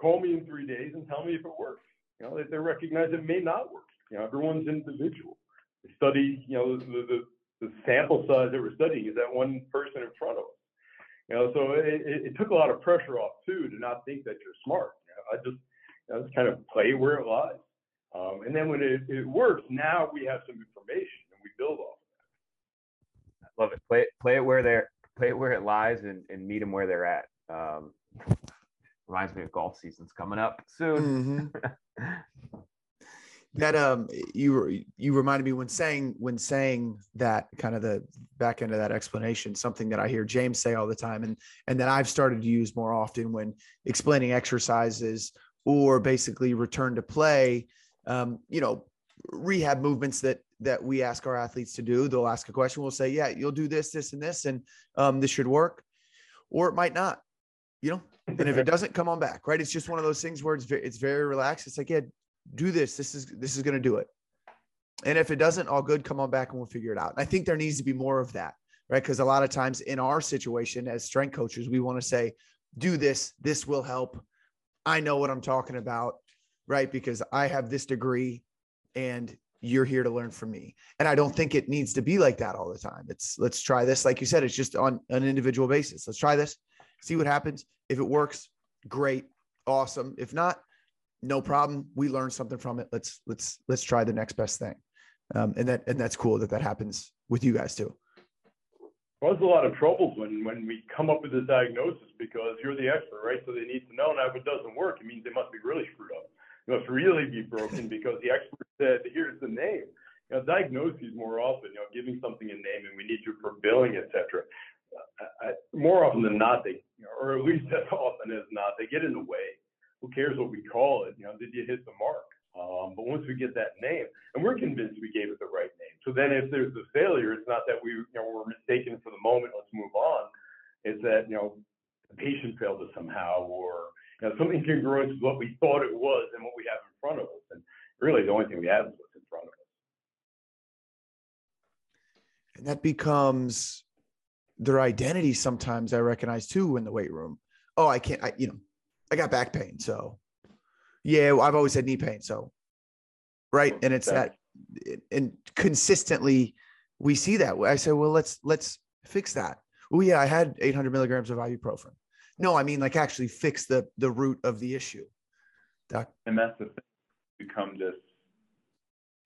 Call me in three days and tell me if it works. You know, they, they recognize it may not work. You know, everyone's individual. The study, you know, the, the, the sample size that we're studying is that one person in front of us. You know, so it, it, it, took a lot of pressure off too to not think that you're smart. You know, I just, you know, just kind of play where it lies. Um, and then when it, it works, now we have some information and we build off of that. I love it. Play it, play it where they're, play it where it lies and, and meet them where they're at. Um, reminds me of golf season's coming up soon. Mm-hmm. [laughs] that um you you reminded me when saying when saying that kind of the back end of that explanation something that i hear james say all the time and and that i've started to use more often when explaining exercises or basically return to play um you know rehab movements that that we ask our athletes to do. They'll ask a question we'll say yeah you'll do this this and this and um this should work or it might not you know? And if it [laughs] doesn't come on back right? It's just one of those things where it's very, it's very relaxed. It's like yeah do this. This is this is going to do it. And if it doesn't, all good. Come on back and we'll figure it out. I think there needs to be more of that, right? Because a lot of times in our situation as strength coaches, we want to say, "Do this. This will help." I know what I'm talking about, right? Because I have this degree, and you're here to learn from me. And I don't think it needs to be like that all the time. It's let's try this. Like you said, it's just on an individual basis. Let's try this, see what happens. If it works, great, awesome. If not, no problem. We learned something from it. Let's let's let's try the next best thing. Um, and that and that's cool that that happens with you guys too. Well, there's a lot of troubles when when we come up with a diagnosis because you're the expert, right? So they need to know. Now, if it doesn't work, it means they must be really screwed up. It must really be broken [laughs] because the expert said, "Here's the name." You know, diagnoses more often, you know, giving something a name, and we need you for billing, etc. Uh, more often than not, they, or at least as often as not, they get in the way who cares what we call it? You know, did you hit the mark? Um, but once we get that name, and we're convinced we gave it the right name. So then, if there's a failure, it's not that we, you know, we're mistaken for the moment. Let's move on. It's that you know, the patient failed us somehow, or you know, something congruent to what we thought it was and what we have in front of us. And really, the only thing we have is what's in front of us. And that becomes their identity. Sometimes I recognize too in the weight room. Oh, I can't. I, you know, I got back pain. So yeah, I've always had knee pain. So right. And it's that and consistently we see that. I say, well, let's let's fix that. Oh yeah, I had 800 milligrams of ibuprofen. No, I mean like actually fix the the root of the issue. Doc. And that's the thing. Become this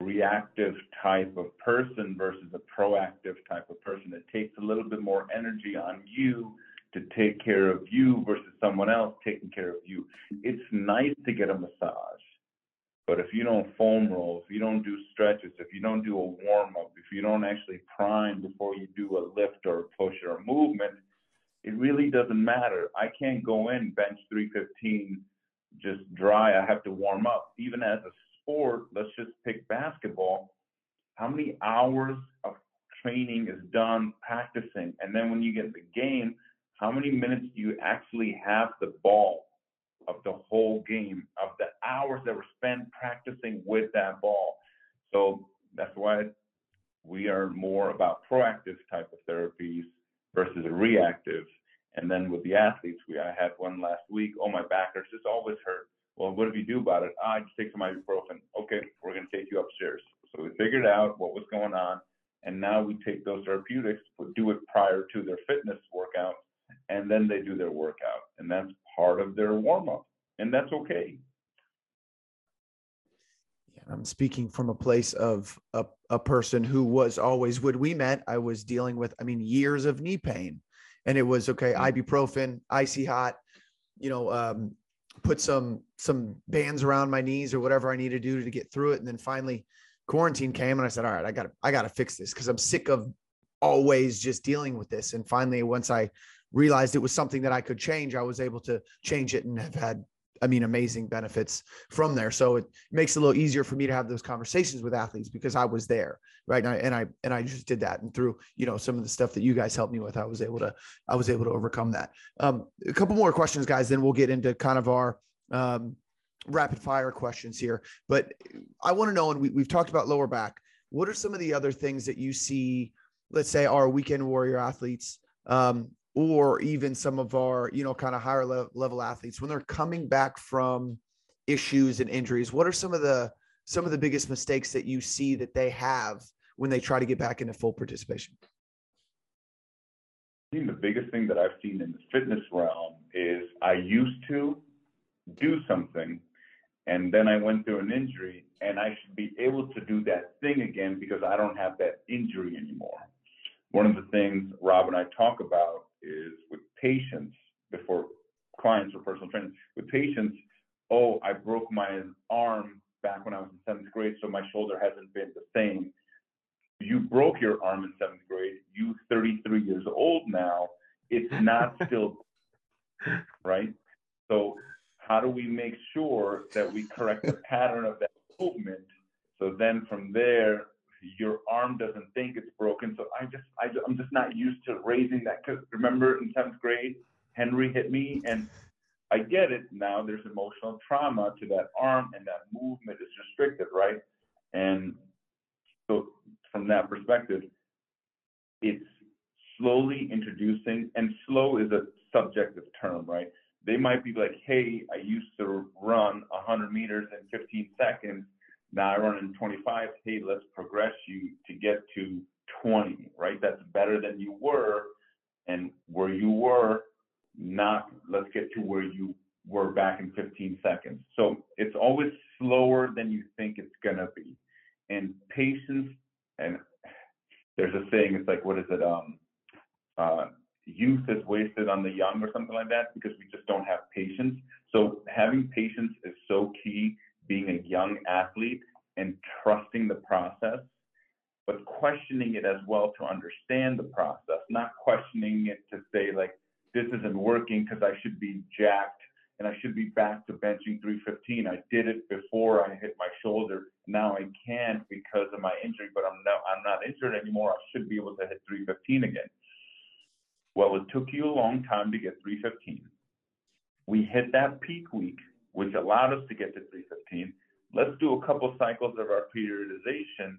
reactive type of person versus a proactive type of person. It takes a little bit more energy on you to take care of you versus someone else taking care of you. It's nice to get a massage, but if you don't foam roll, if you don't do stretches, if you don't do a warm up, if you don't actually prime before you do a lift or a push or a movement, it really doesn't matter. I can't go in bench 315 just dry. I have to warm up. Even as a sport, let's just pick basketball. How many hours of training is done practicing? And then when you get the game, how many minutes do you actually have the ball of the whole game, of the hours that were spent practicing with that ball? So that's why we are more about proactive type of therapies versus reactive. And then with the athletes, we I had one last week. Oh, my back hurts. Just always hurt. Well, what do you do about it? Ah, just take some ibuprofen. Okay, we're going to take you upstairs. So we figured out what was going on, and now we take those therapeutics, do it prior to their fitness workout, and then they do their workout. And that's part of their warm up. And that's okay. Yeah, I'm speaking from a place of a, a person who was always, when we met, I was dealing with, I mean, years of knee pain. And it was okay, mm-hmm. ibuprofen, icy hot, you know, um, put some some bands around my knees or whatever I need to do to get through it. And then finally quarantine came and I said, all right, I gotta, I gotta fix this because I'm sick of always just dealing with this. And finally, once I realized it was something that I could change, I was able to change it and have had, I mean, amazing benefits from there. So it makes it a little easier for me to have those conversations with athletes because I was there, right? And I and I, and I just did that, and through you know some of the stuff that you guys helped me with, I was able to I was able to overcome that. Um, a couple more questions, guys, then we'll get into kind of our um, rapid fire questions here. But I want to know, and we, we've talked about lower back. What are some of the other things that you see? Let's say our weekend warrior athletes um, or even some of our, you know, kind of higher le- level athletes when they're coming back from issues and injuries, what are some of the some of the biggest mistakes that you see that they have when they try to get back into full participation? I think the biggest thing that I've seen in the fitness realm is I used to do something and then I went through an injury and I should be able to do that thing again because I don't have that injury anymore. One of the things Rob and I talk about is with patients before clients or personal trainers. With patients, oh, I broke my arm back when I was in seventh grade, so my shoulder hasn't been the same. You broke your arm in seventh grade. You 33 years old now. It's not [laughs] still right. So how do we make sure that we correct the pattern of that movement? So then from there, your arm doesn't think it's broken. So I just, I, I'm just not used to raising that. Cause remember in seventh grade, Henry hit me and I get it now. There's emotional trauma to that arm, and that movement is restricted, right? And so, from that perspective, it's slowly introducing, and slow is a subjective term, right? They might be like, hey, I used to run 100 meters in 15 seconds. Now I run in 25. Hey, let's progress you to get to 20, right? That's better than you were. And where you were, not let's get to where you were back in 15 seconds. So it's always slower than you think it's gonna be. And patience, and there's a saying, it's like, what is it? Um, uh, youth is wasted on the young or something like that because we just don't have patience. So having patience is so key being a young athlete and trusting the process, but questioning it as well to understand the process, not questioning it to say like, this isn't working because I should be jacked and I should be back to benching 315. I did it before I hit my shoulder. Now I can't because of my injury, but I'm no, I'm not injured anymore. I should be able to hit 315 again. Well, it took you a long time to get 315. We hit that peak week, which allowed us to get to 315. Let's do a couple cycles of our periodization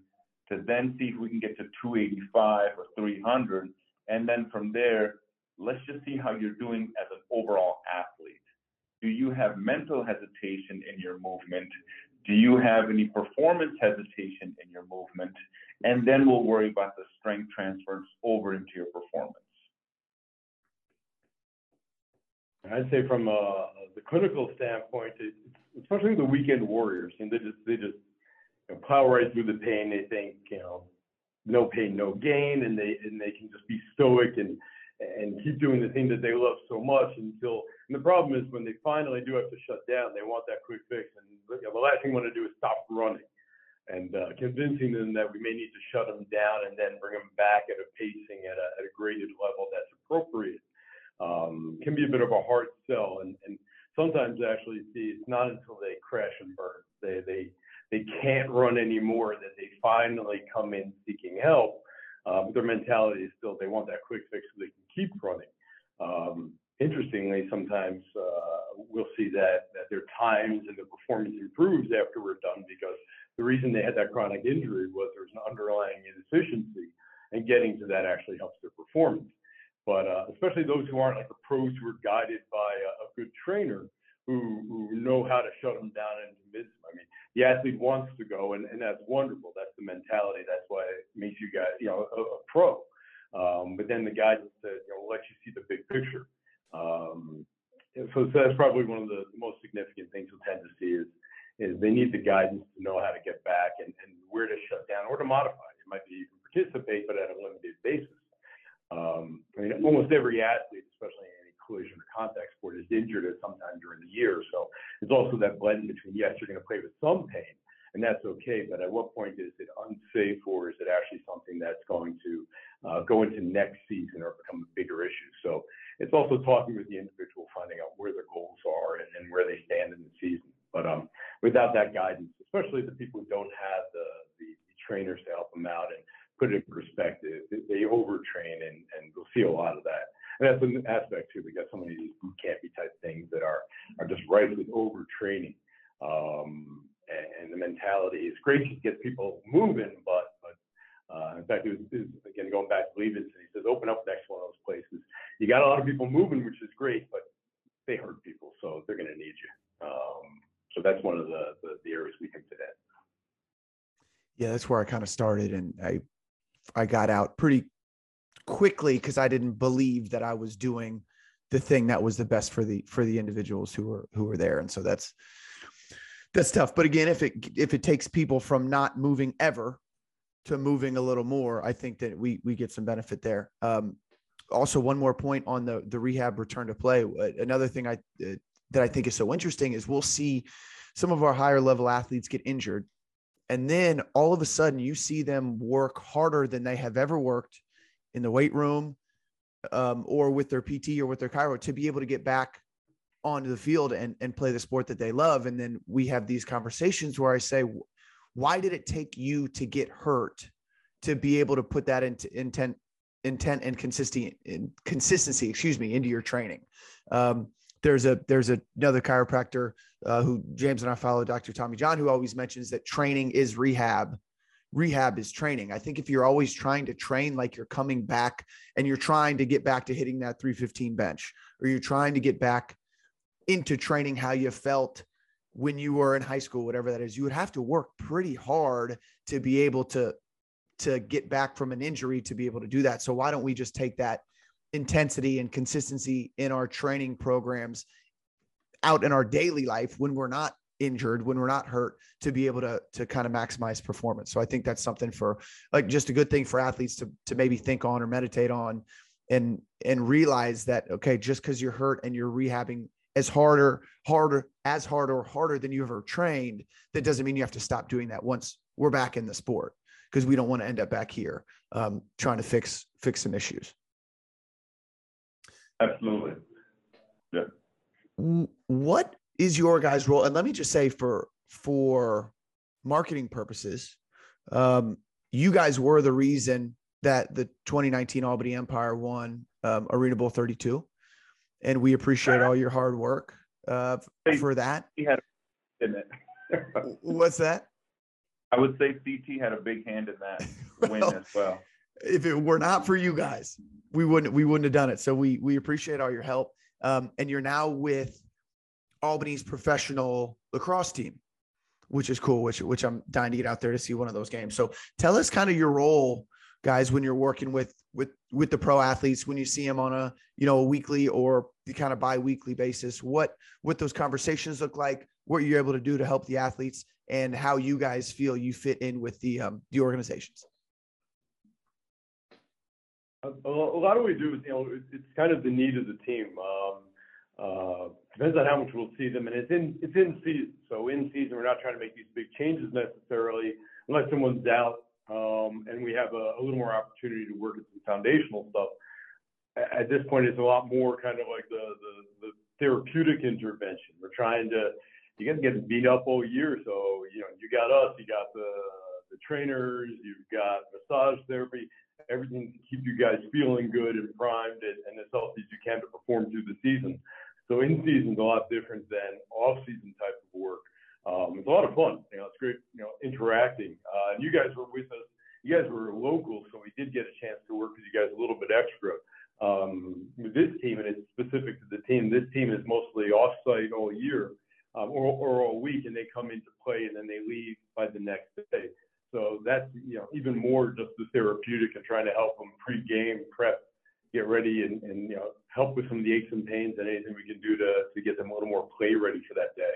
to then see if we can get to 285 or 300. And then from there, let's just see how you're doing as an overall athlete. Do you have mental hesitation in your movement? Do you have any performance hesitation in your movement? And then we'll worry about the strength transfers over into your performance. I'd say from uh, the clinical standpoint, especially the weekend warriors, and they just they just you know, plow right through the pain. They think you know no pain, no gain, and they and they can just be stoic and and keep doing the thing that they love so much until and the problem is when they finally do have to shut down they want that quick fix and you know, the last thing we want to do is stop running and uh, convincing them that we may need to shut them down and then bring them back at a pacing at a, at a graded level that's appropriate um, can be a bit of a hard sell and, and sometimes actually see it's not until they crash and burn they they they can't run anymore that they finally come in seeking help uh, but their mentality is still they want that quick fix so they can keep running. Um, interestingly, sometimes uh, we'll see that, that their times and their performance improves after we're done because the reason they had that chronic injury was there's an underlying inefficiency, and getting to that actually helps their performance. But uh, especially those who aren't like the pros who are guided by a, a good trainer who, who know how to shut them down and convince them. I mean, the athlete wants to go, and, and that's wonderful. That's the mentality. That's why it makes you guys, you know, a, a pro. Um, but then the guidance that you know lets you see the big picture. Um, so, so that's probably one of the most significant things you'll tend to see is is they need the guidance to know how to get back and, and where to shut down or to modify. It might be participate, but at a limited basis. Um, I mean, almost every athlete, especially in any collision or contact sport, is injured at some time during the year. So it's also that blend between yes, you're going to play with some pain, and that's okay. But at what point is it unsafe, or is it actually something that's going to uh, go into next season or become a bigger issue? So it's also talking with the individual, finding out where their goals are and, and where they stand in the season. But um, without that guidance, especially the people who don't have the, the, the trainers to help them out and put it in perspective, they overtrain, and, and we'll see a lot of that. And that's an aspect too. We got so many of these boot campy type things that are are just rife with overtraining. Um, and, and the mentality is great to get people moving, but but uh, in fact, it was, it was, again going back to Liebenson, he says open up next one of those places. You got a lot of people moving, which is great, but they hurt people, so they're going to need you. Um, so that's one of the, the, the areas we think today. Yeah, that's where I kind of started, and I I got out pretty quickly because I didn't believe that I was doing the thing that was the best for the for the individuals who were who were there, and so that's that's tough. But again, if it if it takes people from not moving ever to moving a little more, I think that we we get some benefit there. Um, also one more point on the the rehab return to play. Another thing I uh, that I think is so interesting is we'll see some of our higher level athletes get injured, and then all of a sudden you see them work harder than they have ever worked in the weight room, um, or with their PT or with their chiro to be able to get back onto the field and and play the sport that they love. And then we have these conversations where I say, why did it take you to get hurt to be able to put that into intent intent and consistency consistency excuse me into your training um, there's a there's a, another chiropractor uh, who james and i follow dr tommy john who always mentions that training is rehab rehab is training i think if you're always trying to train like you're coming back and you're trying to get back to hitting that 315 bench or you're trying to get back into training how you felt when you were in high school whatever that is you would have to work pretty hard to be able to to get back from an injury to be able to do that. So why don't we just take that intensity and consistency in our training programs out in our daily life when we're not injured, when we're not hurt, to be able to to kind of maximize performance. So I think that's something for like just a good thing for athletes to to maybe think on or meditate on and and realize that okay, just because you're hurt and you're rehabbing as harder, harder, as hard or harder than you ever trained, that doesn't mean you have to stop doing that once we're back in the sport because we don't want to end up back here um, trying to fix fix some issues. Absolutely. Yeah. What is your guys' role? And let me just say for for marketing purposes, um, you guys were the reason that the 2019 Albany Empire won um, Arena Bowl 32, and we appreciate all your hard work uh, for that. He had, in it. What's that? I would say CT had a big hand in that [laughs] well, win as well. If it were not for you guys, we wouldn't we wouldn't have done it. So we we appreciate all your help. Um, and you're now with Albany's professional lacrosse team, which is cool. Which which I'm dying to get out there to see one of those games. So tell us kind of your role, guys, when you're working with with with the pro athletes, when you see them on a you know a weekly or kind of bi-weekly basis, what what those conversations look like, what you're able to do to help the athletes, and how you guys feel you fit in with the um, the organizations. A, lot of what we do is, you know, it's kind of the need of the team. Um, uh, depends on how much we'll see them, and it's in it's in season. So in season, we're not trying to make these big changes necessarily, unless someone's out, um, and we have a, little more opportunity to work at some foundational stuff. At this point, it's a lot more kind of like the, the, the therapeutic intervention. We're trying to you guys get beat up all year. So, you know, you got us, you got the, the trainers, you've got massage therapy, everything to keep you guys feeling good and primed and, and as healthy as you can to perform through the season. So in season's a lot different than off season type of work. Um, it's a lot of fun. You know, it's great, you know, interacting. Uh, and you guys were with us. You guys were local, so we did get a chance to work with you guys a little bit extra. Um, with this team, and it's specific to the team, this team is mostly off-site all year um, or, or a week and they come into play and then they leave by the next day. So that's you know even more just the therapeutic and trying to help them pre-game prep, get ready and, and you know help with some of the aches and pains and anything we can do to to get them a little more play ready for that day.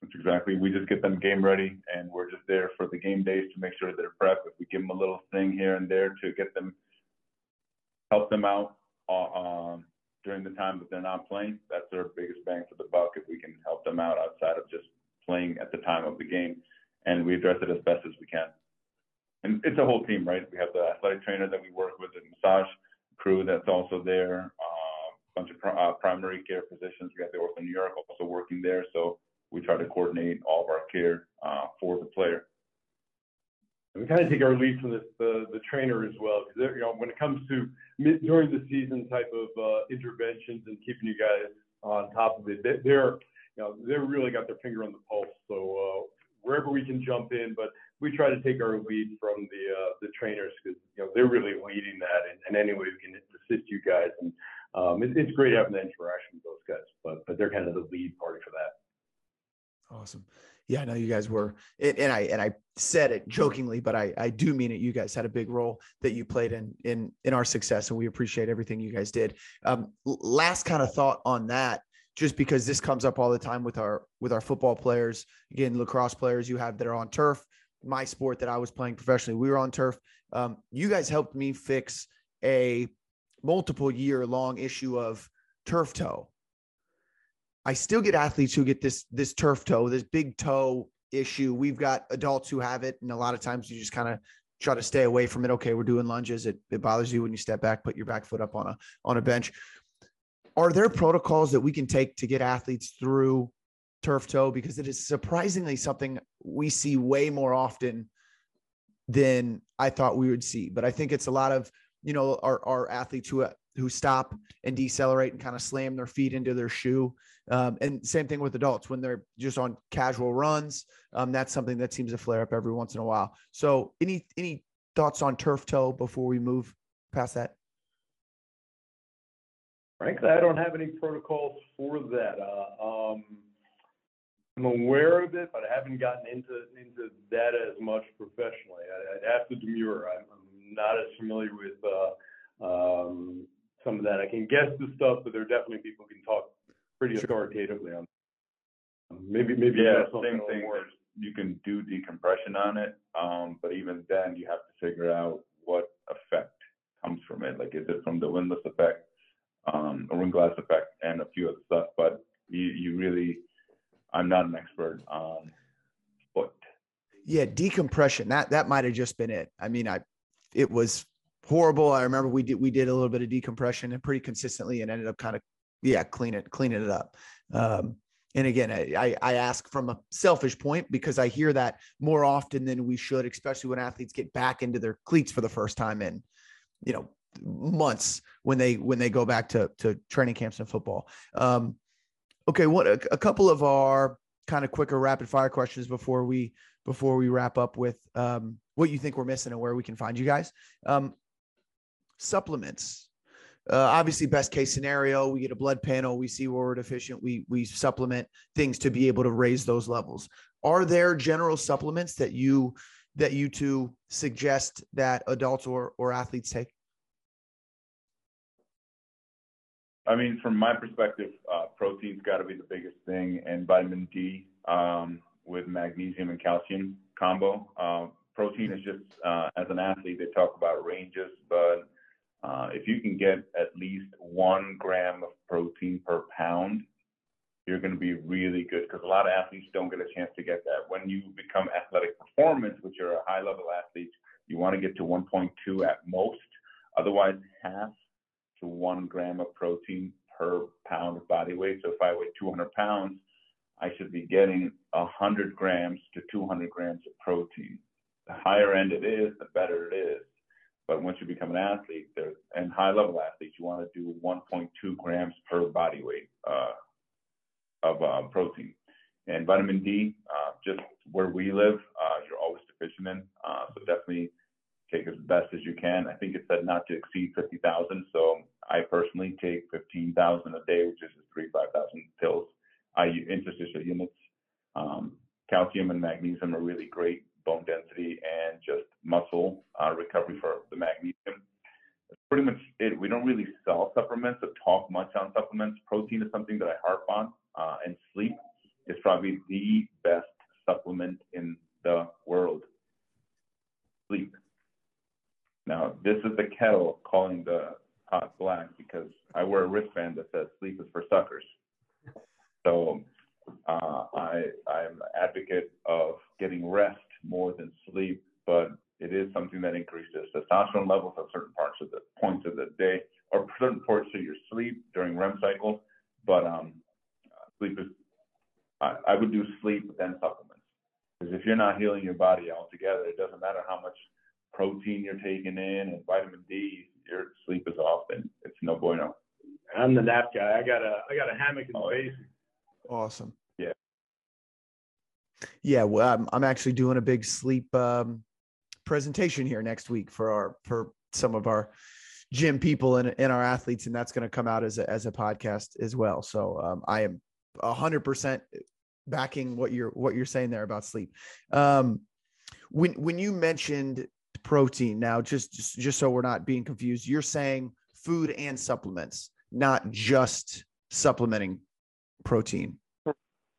That's exactly. We just get them game ready, and we're just there for the game days to make sure they're prepped. If we give them a little thing here and there to get them, help them out, uh, um, during the time that they're not playing. That's our biggest bang for the buck if we can help them out outside of just playing at the time of the game. And we address it as best as we can. And it's a whole team, right? We have the athletic trainer that we work with, the massage crew that's also there, a uh, bunch of uh, primary care physicians. We have the Ortho New York also working there. So we try to coordinate all of our care uh, for the player. And we kind of take our lead from the, the, the trainer as well, because you know when it comes to mid, during the season type of uh, interventions and keeping you guys on top of it, they, they're you know they're really got their finger on the pulse. So uh, wherever we can jump in, but we try to take our lead from the uh, the trainers because you know they're really leading that, and, and any way we can assist you guys, and um, it, it's great having that interaction with those guys. But but they're kind of the lead party for that. Awesome. Yeah, I know you guys were, and I and I said it jokingly, but I I do mean it. You guys had a big role that you played in in in our success, and we appreciate everything you guys did. Um, last kind of thought on that, just because this comes up all the time with our with our football players, again, lacrosse players you have that are on turf. My sport that I was playing professionally, we were on turf. Um, you guys helped me fix a multiple year long issue of turf toe. I still get athletes who get this this turf toe, this big toe issue. We've got adults who have it, and a lot of times you just kind of try to stay away from it. Okay, we're doing lunges. It, it bothers you when you step back, put your back foot up on a on a bench. Are there protocols that we can take to get athletes through turf toe? Because it is surprisingly something we see way more often than I thought we would see. But I think it's a lot of you know our, our athletes who who stop and decelerate and kind of slam their feet into their shoe. Um, and same thing with adults when they're just on casual runs. Um, that's something that seems to flare up every once in a while. So any any thoughts on turf toe before we move past that? Frankly, I don't have any protocols for that. Uh, um, I'm aware of it, but I haven't gotten into into that as much professionally. I, would have to demur. I'm, I'm, not as familiar with uh, um, some of that. I can guess the stuff, but there are definitely people who can talk pretty sure. authoritatively on. Maybe maybe yeah, same thing. You can do decompression on it, um, but even then, you have to figure out what effect comes from it. Like, is it from the windlass effect, um, a windlass effect, and a few other stuff? But you, you really, I'm not an expert on foot. Yeah, decompression. That that might have just been it. I mean, I it was horrible. I remember we did we did a little bit of decompression and pretty consistently, and ended up kind of yeah clean it cleaning it up. Um, and again, I, I ask from a selfish point because I hear that more often than we should, especially when athletes get back into their cleats for the first time in, you know, months when they when they go back to to training camps and football. Um, okay, what a, a couple of our kind of quicker rapid fire questions before we before we wrap up with um, what you think we're missing and where we can find you guys. Um, supplements. Uh, obviously, best case scenario, we get a blood panel, we see where we're deficient, we we supplement things to be able to raise those levels. Are there general supplements that you that you two suggest that adults or or athletes take? I mean, from my perspective, uh, protein's got to be the biggest thing, and vitamin D um, with magnesium and calcium combo. Uh, protein is just, uh, as an athlete, they talk about ranges, but uh, if you can get at least one gram of protein per pound, you're going to be really good because a lot of athletes don't get a chance to get that. When you become athletic performance, which are a high level athlete, you want to get to 1.2 at most. Otherwise, half to one gram of protein per pound of body weight. So if I weigh 200 pounds, I should be getting 100 grams to 200 grams of protein. The higher end it is, the better it is. But once you become an athlete, there and high level athletes, you want to do 1.2 grams per body weight uh, of uh, protein. And vitamin D, uh, just where we live, uh, you're always deficient in. Uh, so definitely take as best as you can. I think it said not to exceed 50,000. So I personally take 15,000 a day, which is three, 5,000 pills, i.e. interstitial units. Um, calcium and magnesium are really great bone density and just muscle uh, recovery for the magnesium. That's pretty much it. We don't really sell supplements or talk much on supplements. Protein is something that I harp on, uh, and sleep is probably the best supplement in the world. Sleep. Now, this is the kettle calling the pot black because I wear a wristband that says sleep is for suckers. So uh, I, I'm an advocate of getting rest more than sleep, but it is something that increases testosterone levels at certain parts of the points of the day or certain parts of your sleep during REM cycles. But um, sleep is, I, I would do sleep then supplements. Because if you're not healing your body altogether, it doesn't matter how much protein you're taking in and vitamin D, your sleep is off and it's no bueno. I'm the nap guy. I got a I got a hammock in the oh, basement. Awesome. Yeah. Yeah, well, I'm, I'm actually doing a big sleep um, presentation here next week for our for some of our gym people and, and our athletes, and that's going to come out as a as a podcast as well. So um, I am hundred percent backing what you're what you're saying there about sleep. Um, when when you mentioned protein, now just just just so we're not being confused, you're saying food and supplements, not just supplementing protein.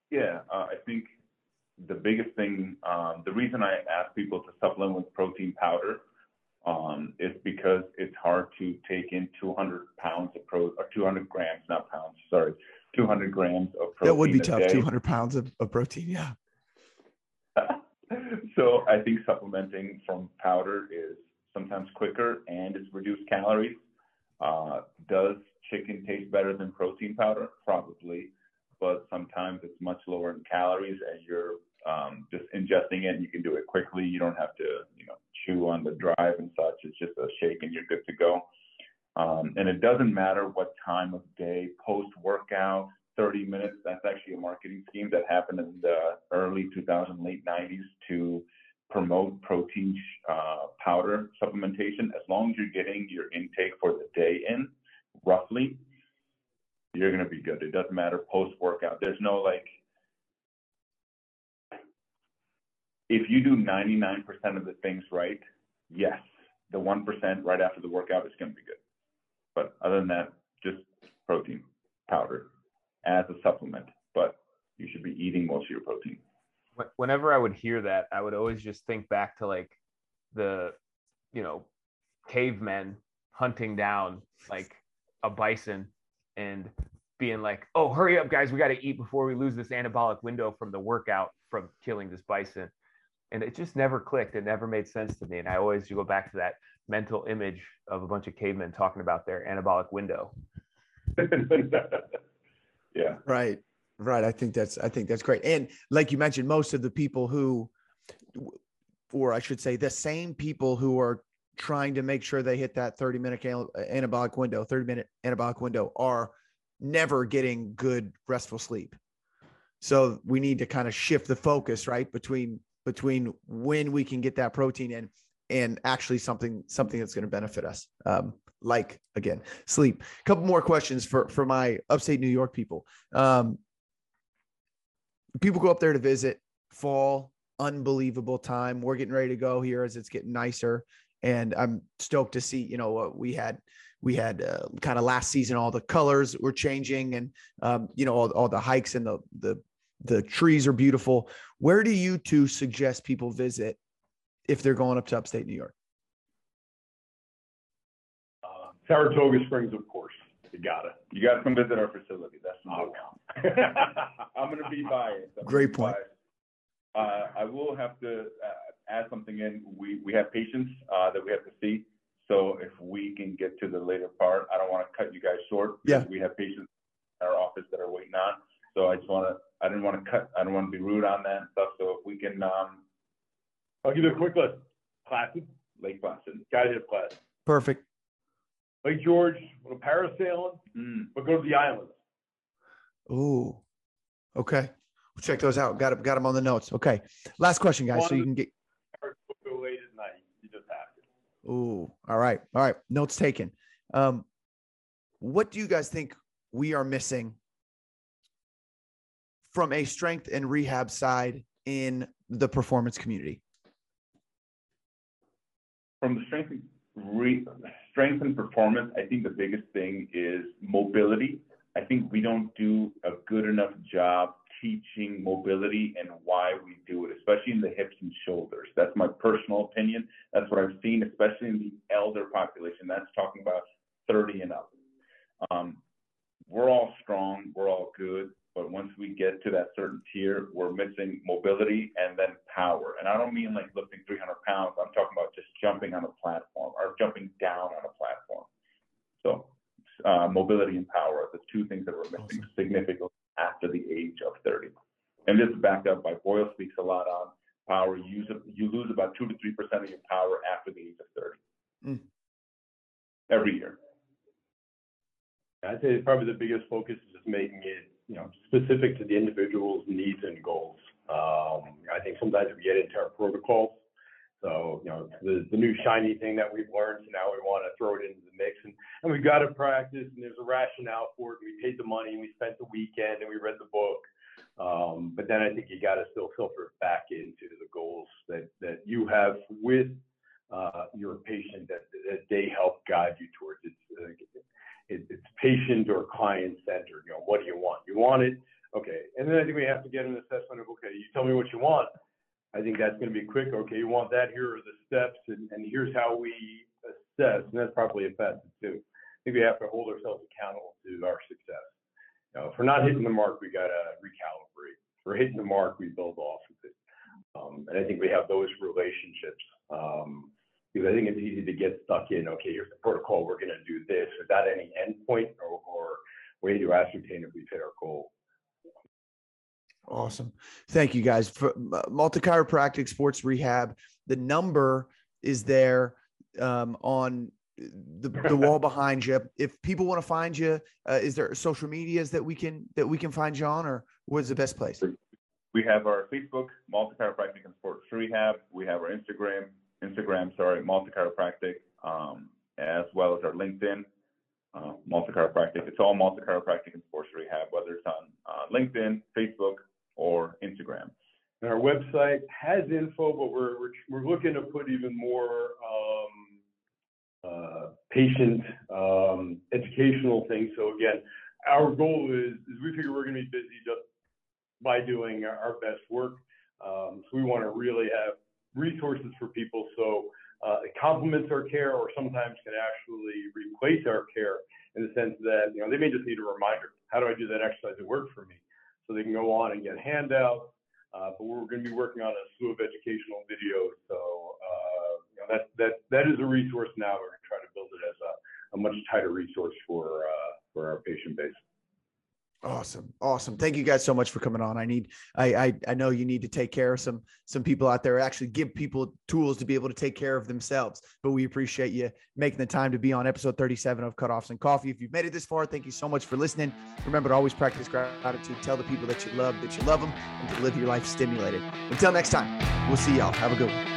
Yeah, uh, I think the biggest thing, um, the reason I ask people to supplement with protein powder Um, it's because it's hard to take in 200 pounds of pro or 200 grams, not pounds, sorry, 200 grams of protein. That would be tough. day. 200 pounds of, of protein. Yeah. [laughs] so I think supplementing from powder is sometimes quicker and it's reduced calories. Uh, does chicken taste better than protein powder? Probably, but sometimes it's much lower in calories and you're um, just ingesting it and you can do it quickly. You don't have to, you know, chew on the drive and such. It's just a shake and you're good to go. Um, and it doesn't matter what time of day, post workout, 30 minutes. That's actually a marketing scheme that happened in the early 2000, late 90s to promote protein uh, powder supplementation. As long as you're getting your intake for the day in, roughly, you're going to be good. It doesn't matter post workout. There's no like, if you do 99% of the things right, yes, the 1% right after the workout is going to be good. But other than that, just protein powder as a supplement. But you should be eating most of your protein. Whenever I would hear that, I would always just think back to like the, you know, cavemen hunting down like a bison and being like, oh, hurry up, guys, we got to eat before we lose this anabolic window from the workout from killing this bison. And it just never clicked. It never made sense to me. And I always go back to that mental image of a bunch of cavemen talking about their anabolic window. [laughs] yeah. Right. Right. I think that's I think that's great. And like you mentioned, most of the people who or I should say the same people who are trying to make sure they hit that 30 minute anabolic window, 30 minute anabolic window are never getting good restful sleep. So we need to kind of shift the focus, right, between between when we can get that protein in and actually something something that's going to benefit us. Um, like again, sleep. A couple more questions for for my upstate New York people. Um, people go up there to visit. Fall, unbelievable time. We're getting ready to go here as it's getting nicer, and I'm stoked to see. You know, what we had we had uh, kind of last season all the colors were changing and um, you know all, all the hikes and the the the trees are beautiful where do you two suggest people visit if they're going up to upstate new york saratoga springs of course you gotta you gotta come visit our facility that's oh, [laughs] i'm gonna be biased I'm great point uh, i will have to uh, add something in we we have patients uh, that we have to see so if we can get to the later part, I don't want to cut you guys short. Yeah. We have patients in our office that are waiting on. So I just want to, I didn't want to cut, I don't want to be rude on that and stuff. So if we can, um, I'll give you a quick list. Placid, Lake Placid. Gotta hit Placid. Perfect. Lake George, a little parasailing, Mm. but go to the islands. Ooh. Okay. We'll check those out. Got it. Got them on the notes. Okay. Last question, guys. So you can get. Go late at night. You just have to. Ooh. All right. All right. Notes taken. Um, what do you guys think we are missing from a strength and rehab side in the performance community? From the strength and re, strength and performance, I think the biggest thing is mobility. I think we don't do a good enough job teaching mobility and why we do it, especially in the hips and shoulders. That's my personal opinion. That's what I've seen, especially in the elder population. That's talking about 30 and up. Um, we're all strong, we're all good, but once we get to that certain tier, we're missing mobility and then power. And I don't mean like lifting 300 pounds. I'm talking about just jumping on a platform or jumping down on a platform. So uh, mobility and power are the two things that we're missing Awesome. significantly after the age of 30. And this is backed up by Boyle speaks a lot on power. You, use, you lose about two to three percent of your power after the age of 30. Mm. Every year. I'd say probably the biggest focus is just making it, you know, specific to the individual's needs and goals. Um, I think sometimes we get into our protocols. So, you know, the, the new shiny thing that we've learned, so now we want to throw it into the mix. And, and we've got to practice, and there's a rationale for it. We paid the money, and we spent the weekend, and we read the book. Um, but then I think you got to still filter it back into the goals that, that you have with uh, your patient that, that they help guide you towards. Uh, it, it's patient or client centered. You know, what do you want? You want it, okay. And then I think we have to get an assessment of okay, you tell me what you want. I think that's going to be quick. Okay, you want that? Here are the steps, and, and here's how we assess. And that's probably a facet too. I think we have to hold ourselves accountable to our success. You know, if we're not hitting the mark, we got to recalibrate. If we're hitting the mark, we build off of it. Um, and I think we have those relationships. Um, because I think it's easy to get stuck in, okay, here's the protocol, we're going to do this without any endpoint or, or way to ascertain if we've hit our goal. Awesome. Thank you guys for multi chiropractic sports rehab. The number is there um, on the, the wall [laughs] behind you. If people want to find you, uh, is there social medias that we can that we can find you on, or what's the best place? We have our Facebook, Multi Chiropractic and Sports Rehab. We have our Instagram, Instagram, sorry, Multi Chiropractic, um, as well as our LinkedIn, uh, Multi Chiropractic. It's all Multi Chiropractic and Sports Rehab, whether it's on uh, LinkedIn, Facebook, or Instagram. And our website has info, but we're, we're, we're looking to put even more um, uh, patient um, educational things. So again, our goal is, is we figure we're going to be busy just by doing our, our best work. Um, so we want to really have resources for people so uh, it complements our care or sometimes can actually replace our care in the sense that you know they may just need a reminder how do i do that exercise that worked for me so they can go on and get handouts. Uh, but we're going to be working on a slew of educational videos. So uh, you know, that that that is a resource now. We're going to try to build it as a, a much tighter resource for uh, for our patient base. Awesome. Awesome. Thank you guys so much for coming on. I need, I, I, I know you need to take care of some, some people out there, actually give people tools to be able to take care of themselves, but we appreciate you making the time to be on episode 37 of cutoffs and coffee. If you've made it this far, thank you so much for listening. Remember to always practice gratitude, tell the people that you love, that you love them and to live your life stimulated. Until next time, we'll see y'all. Have a good one.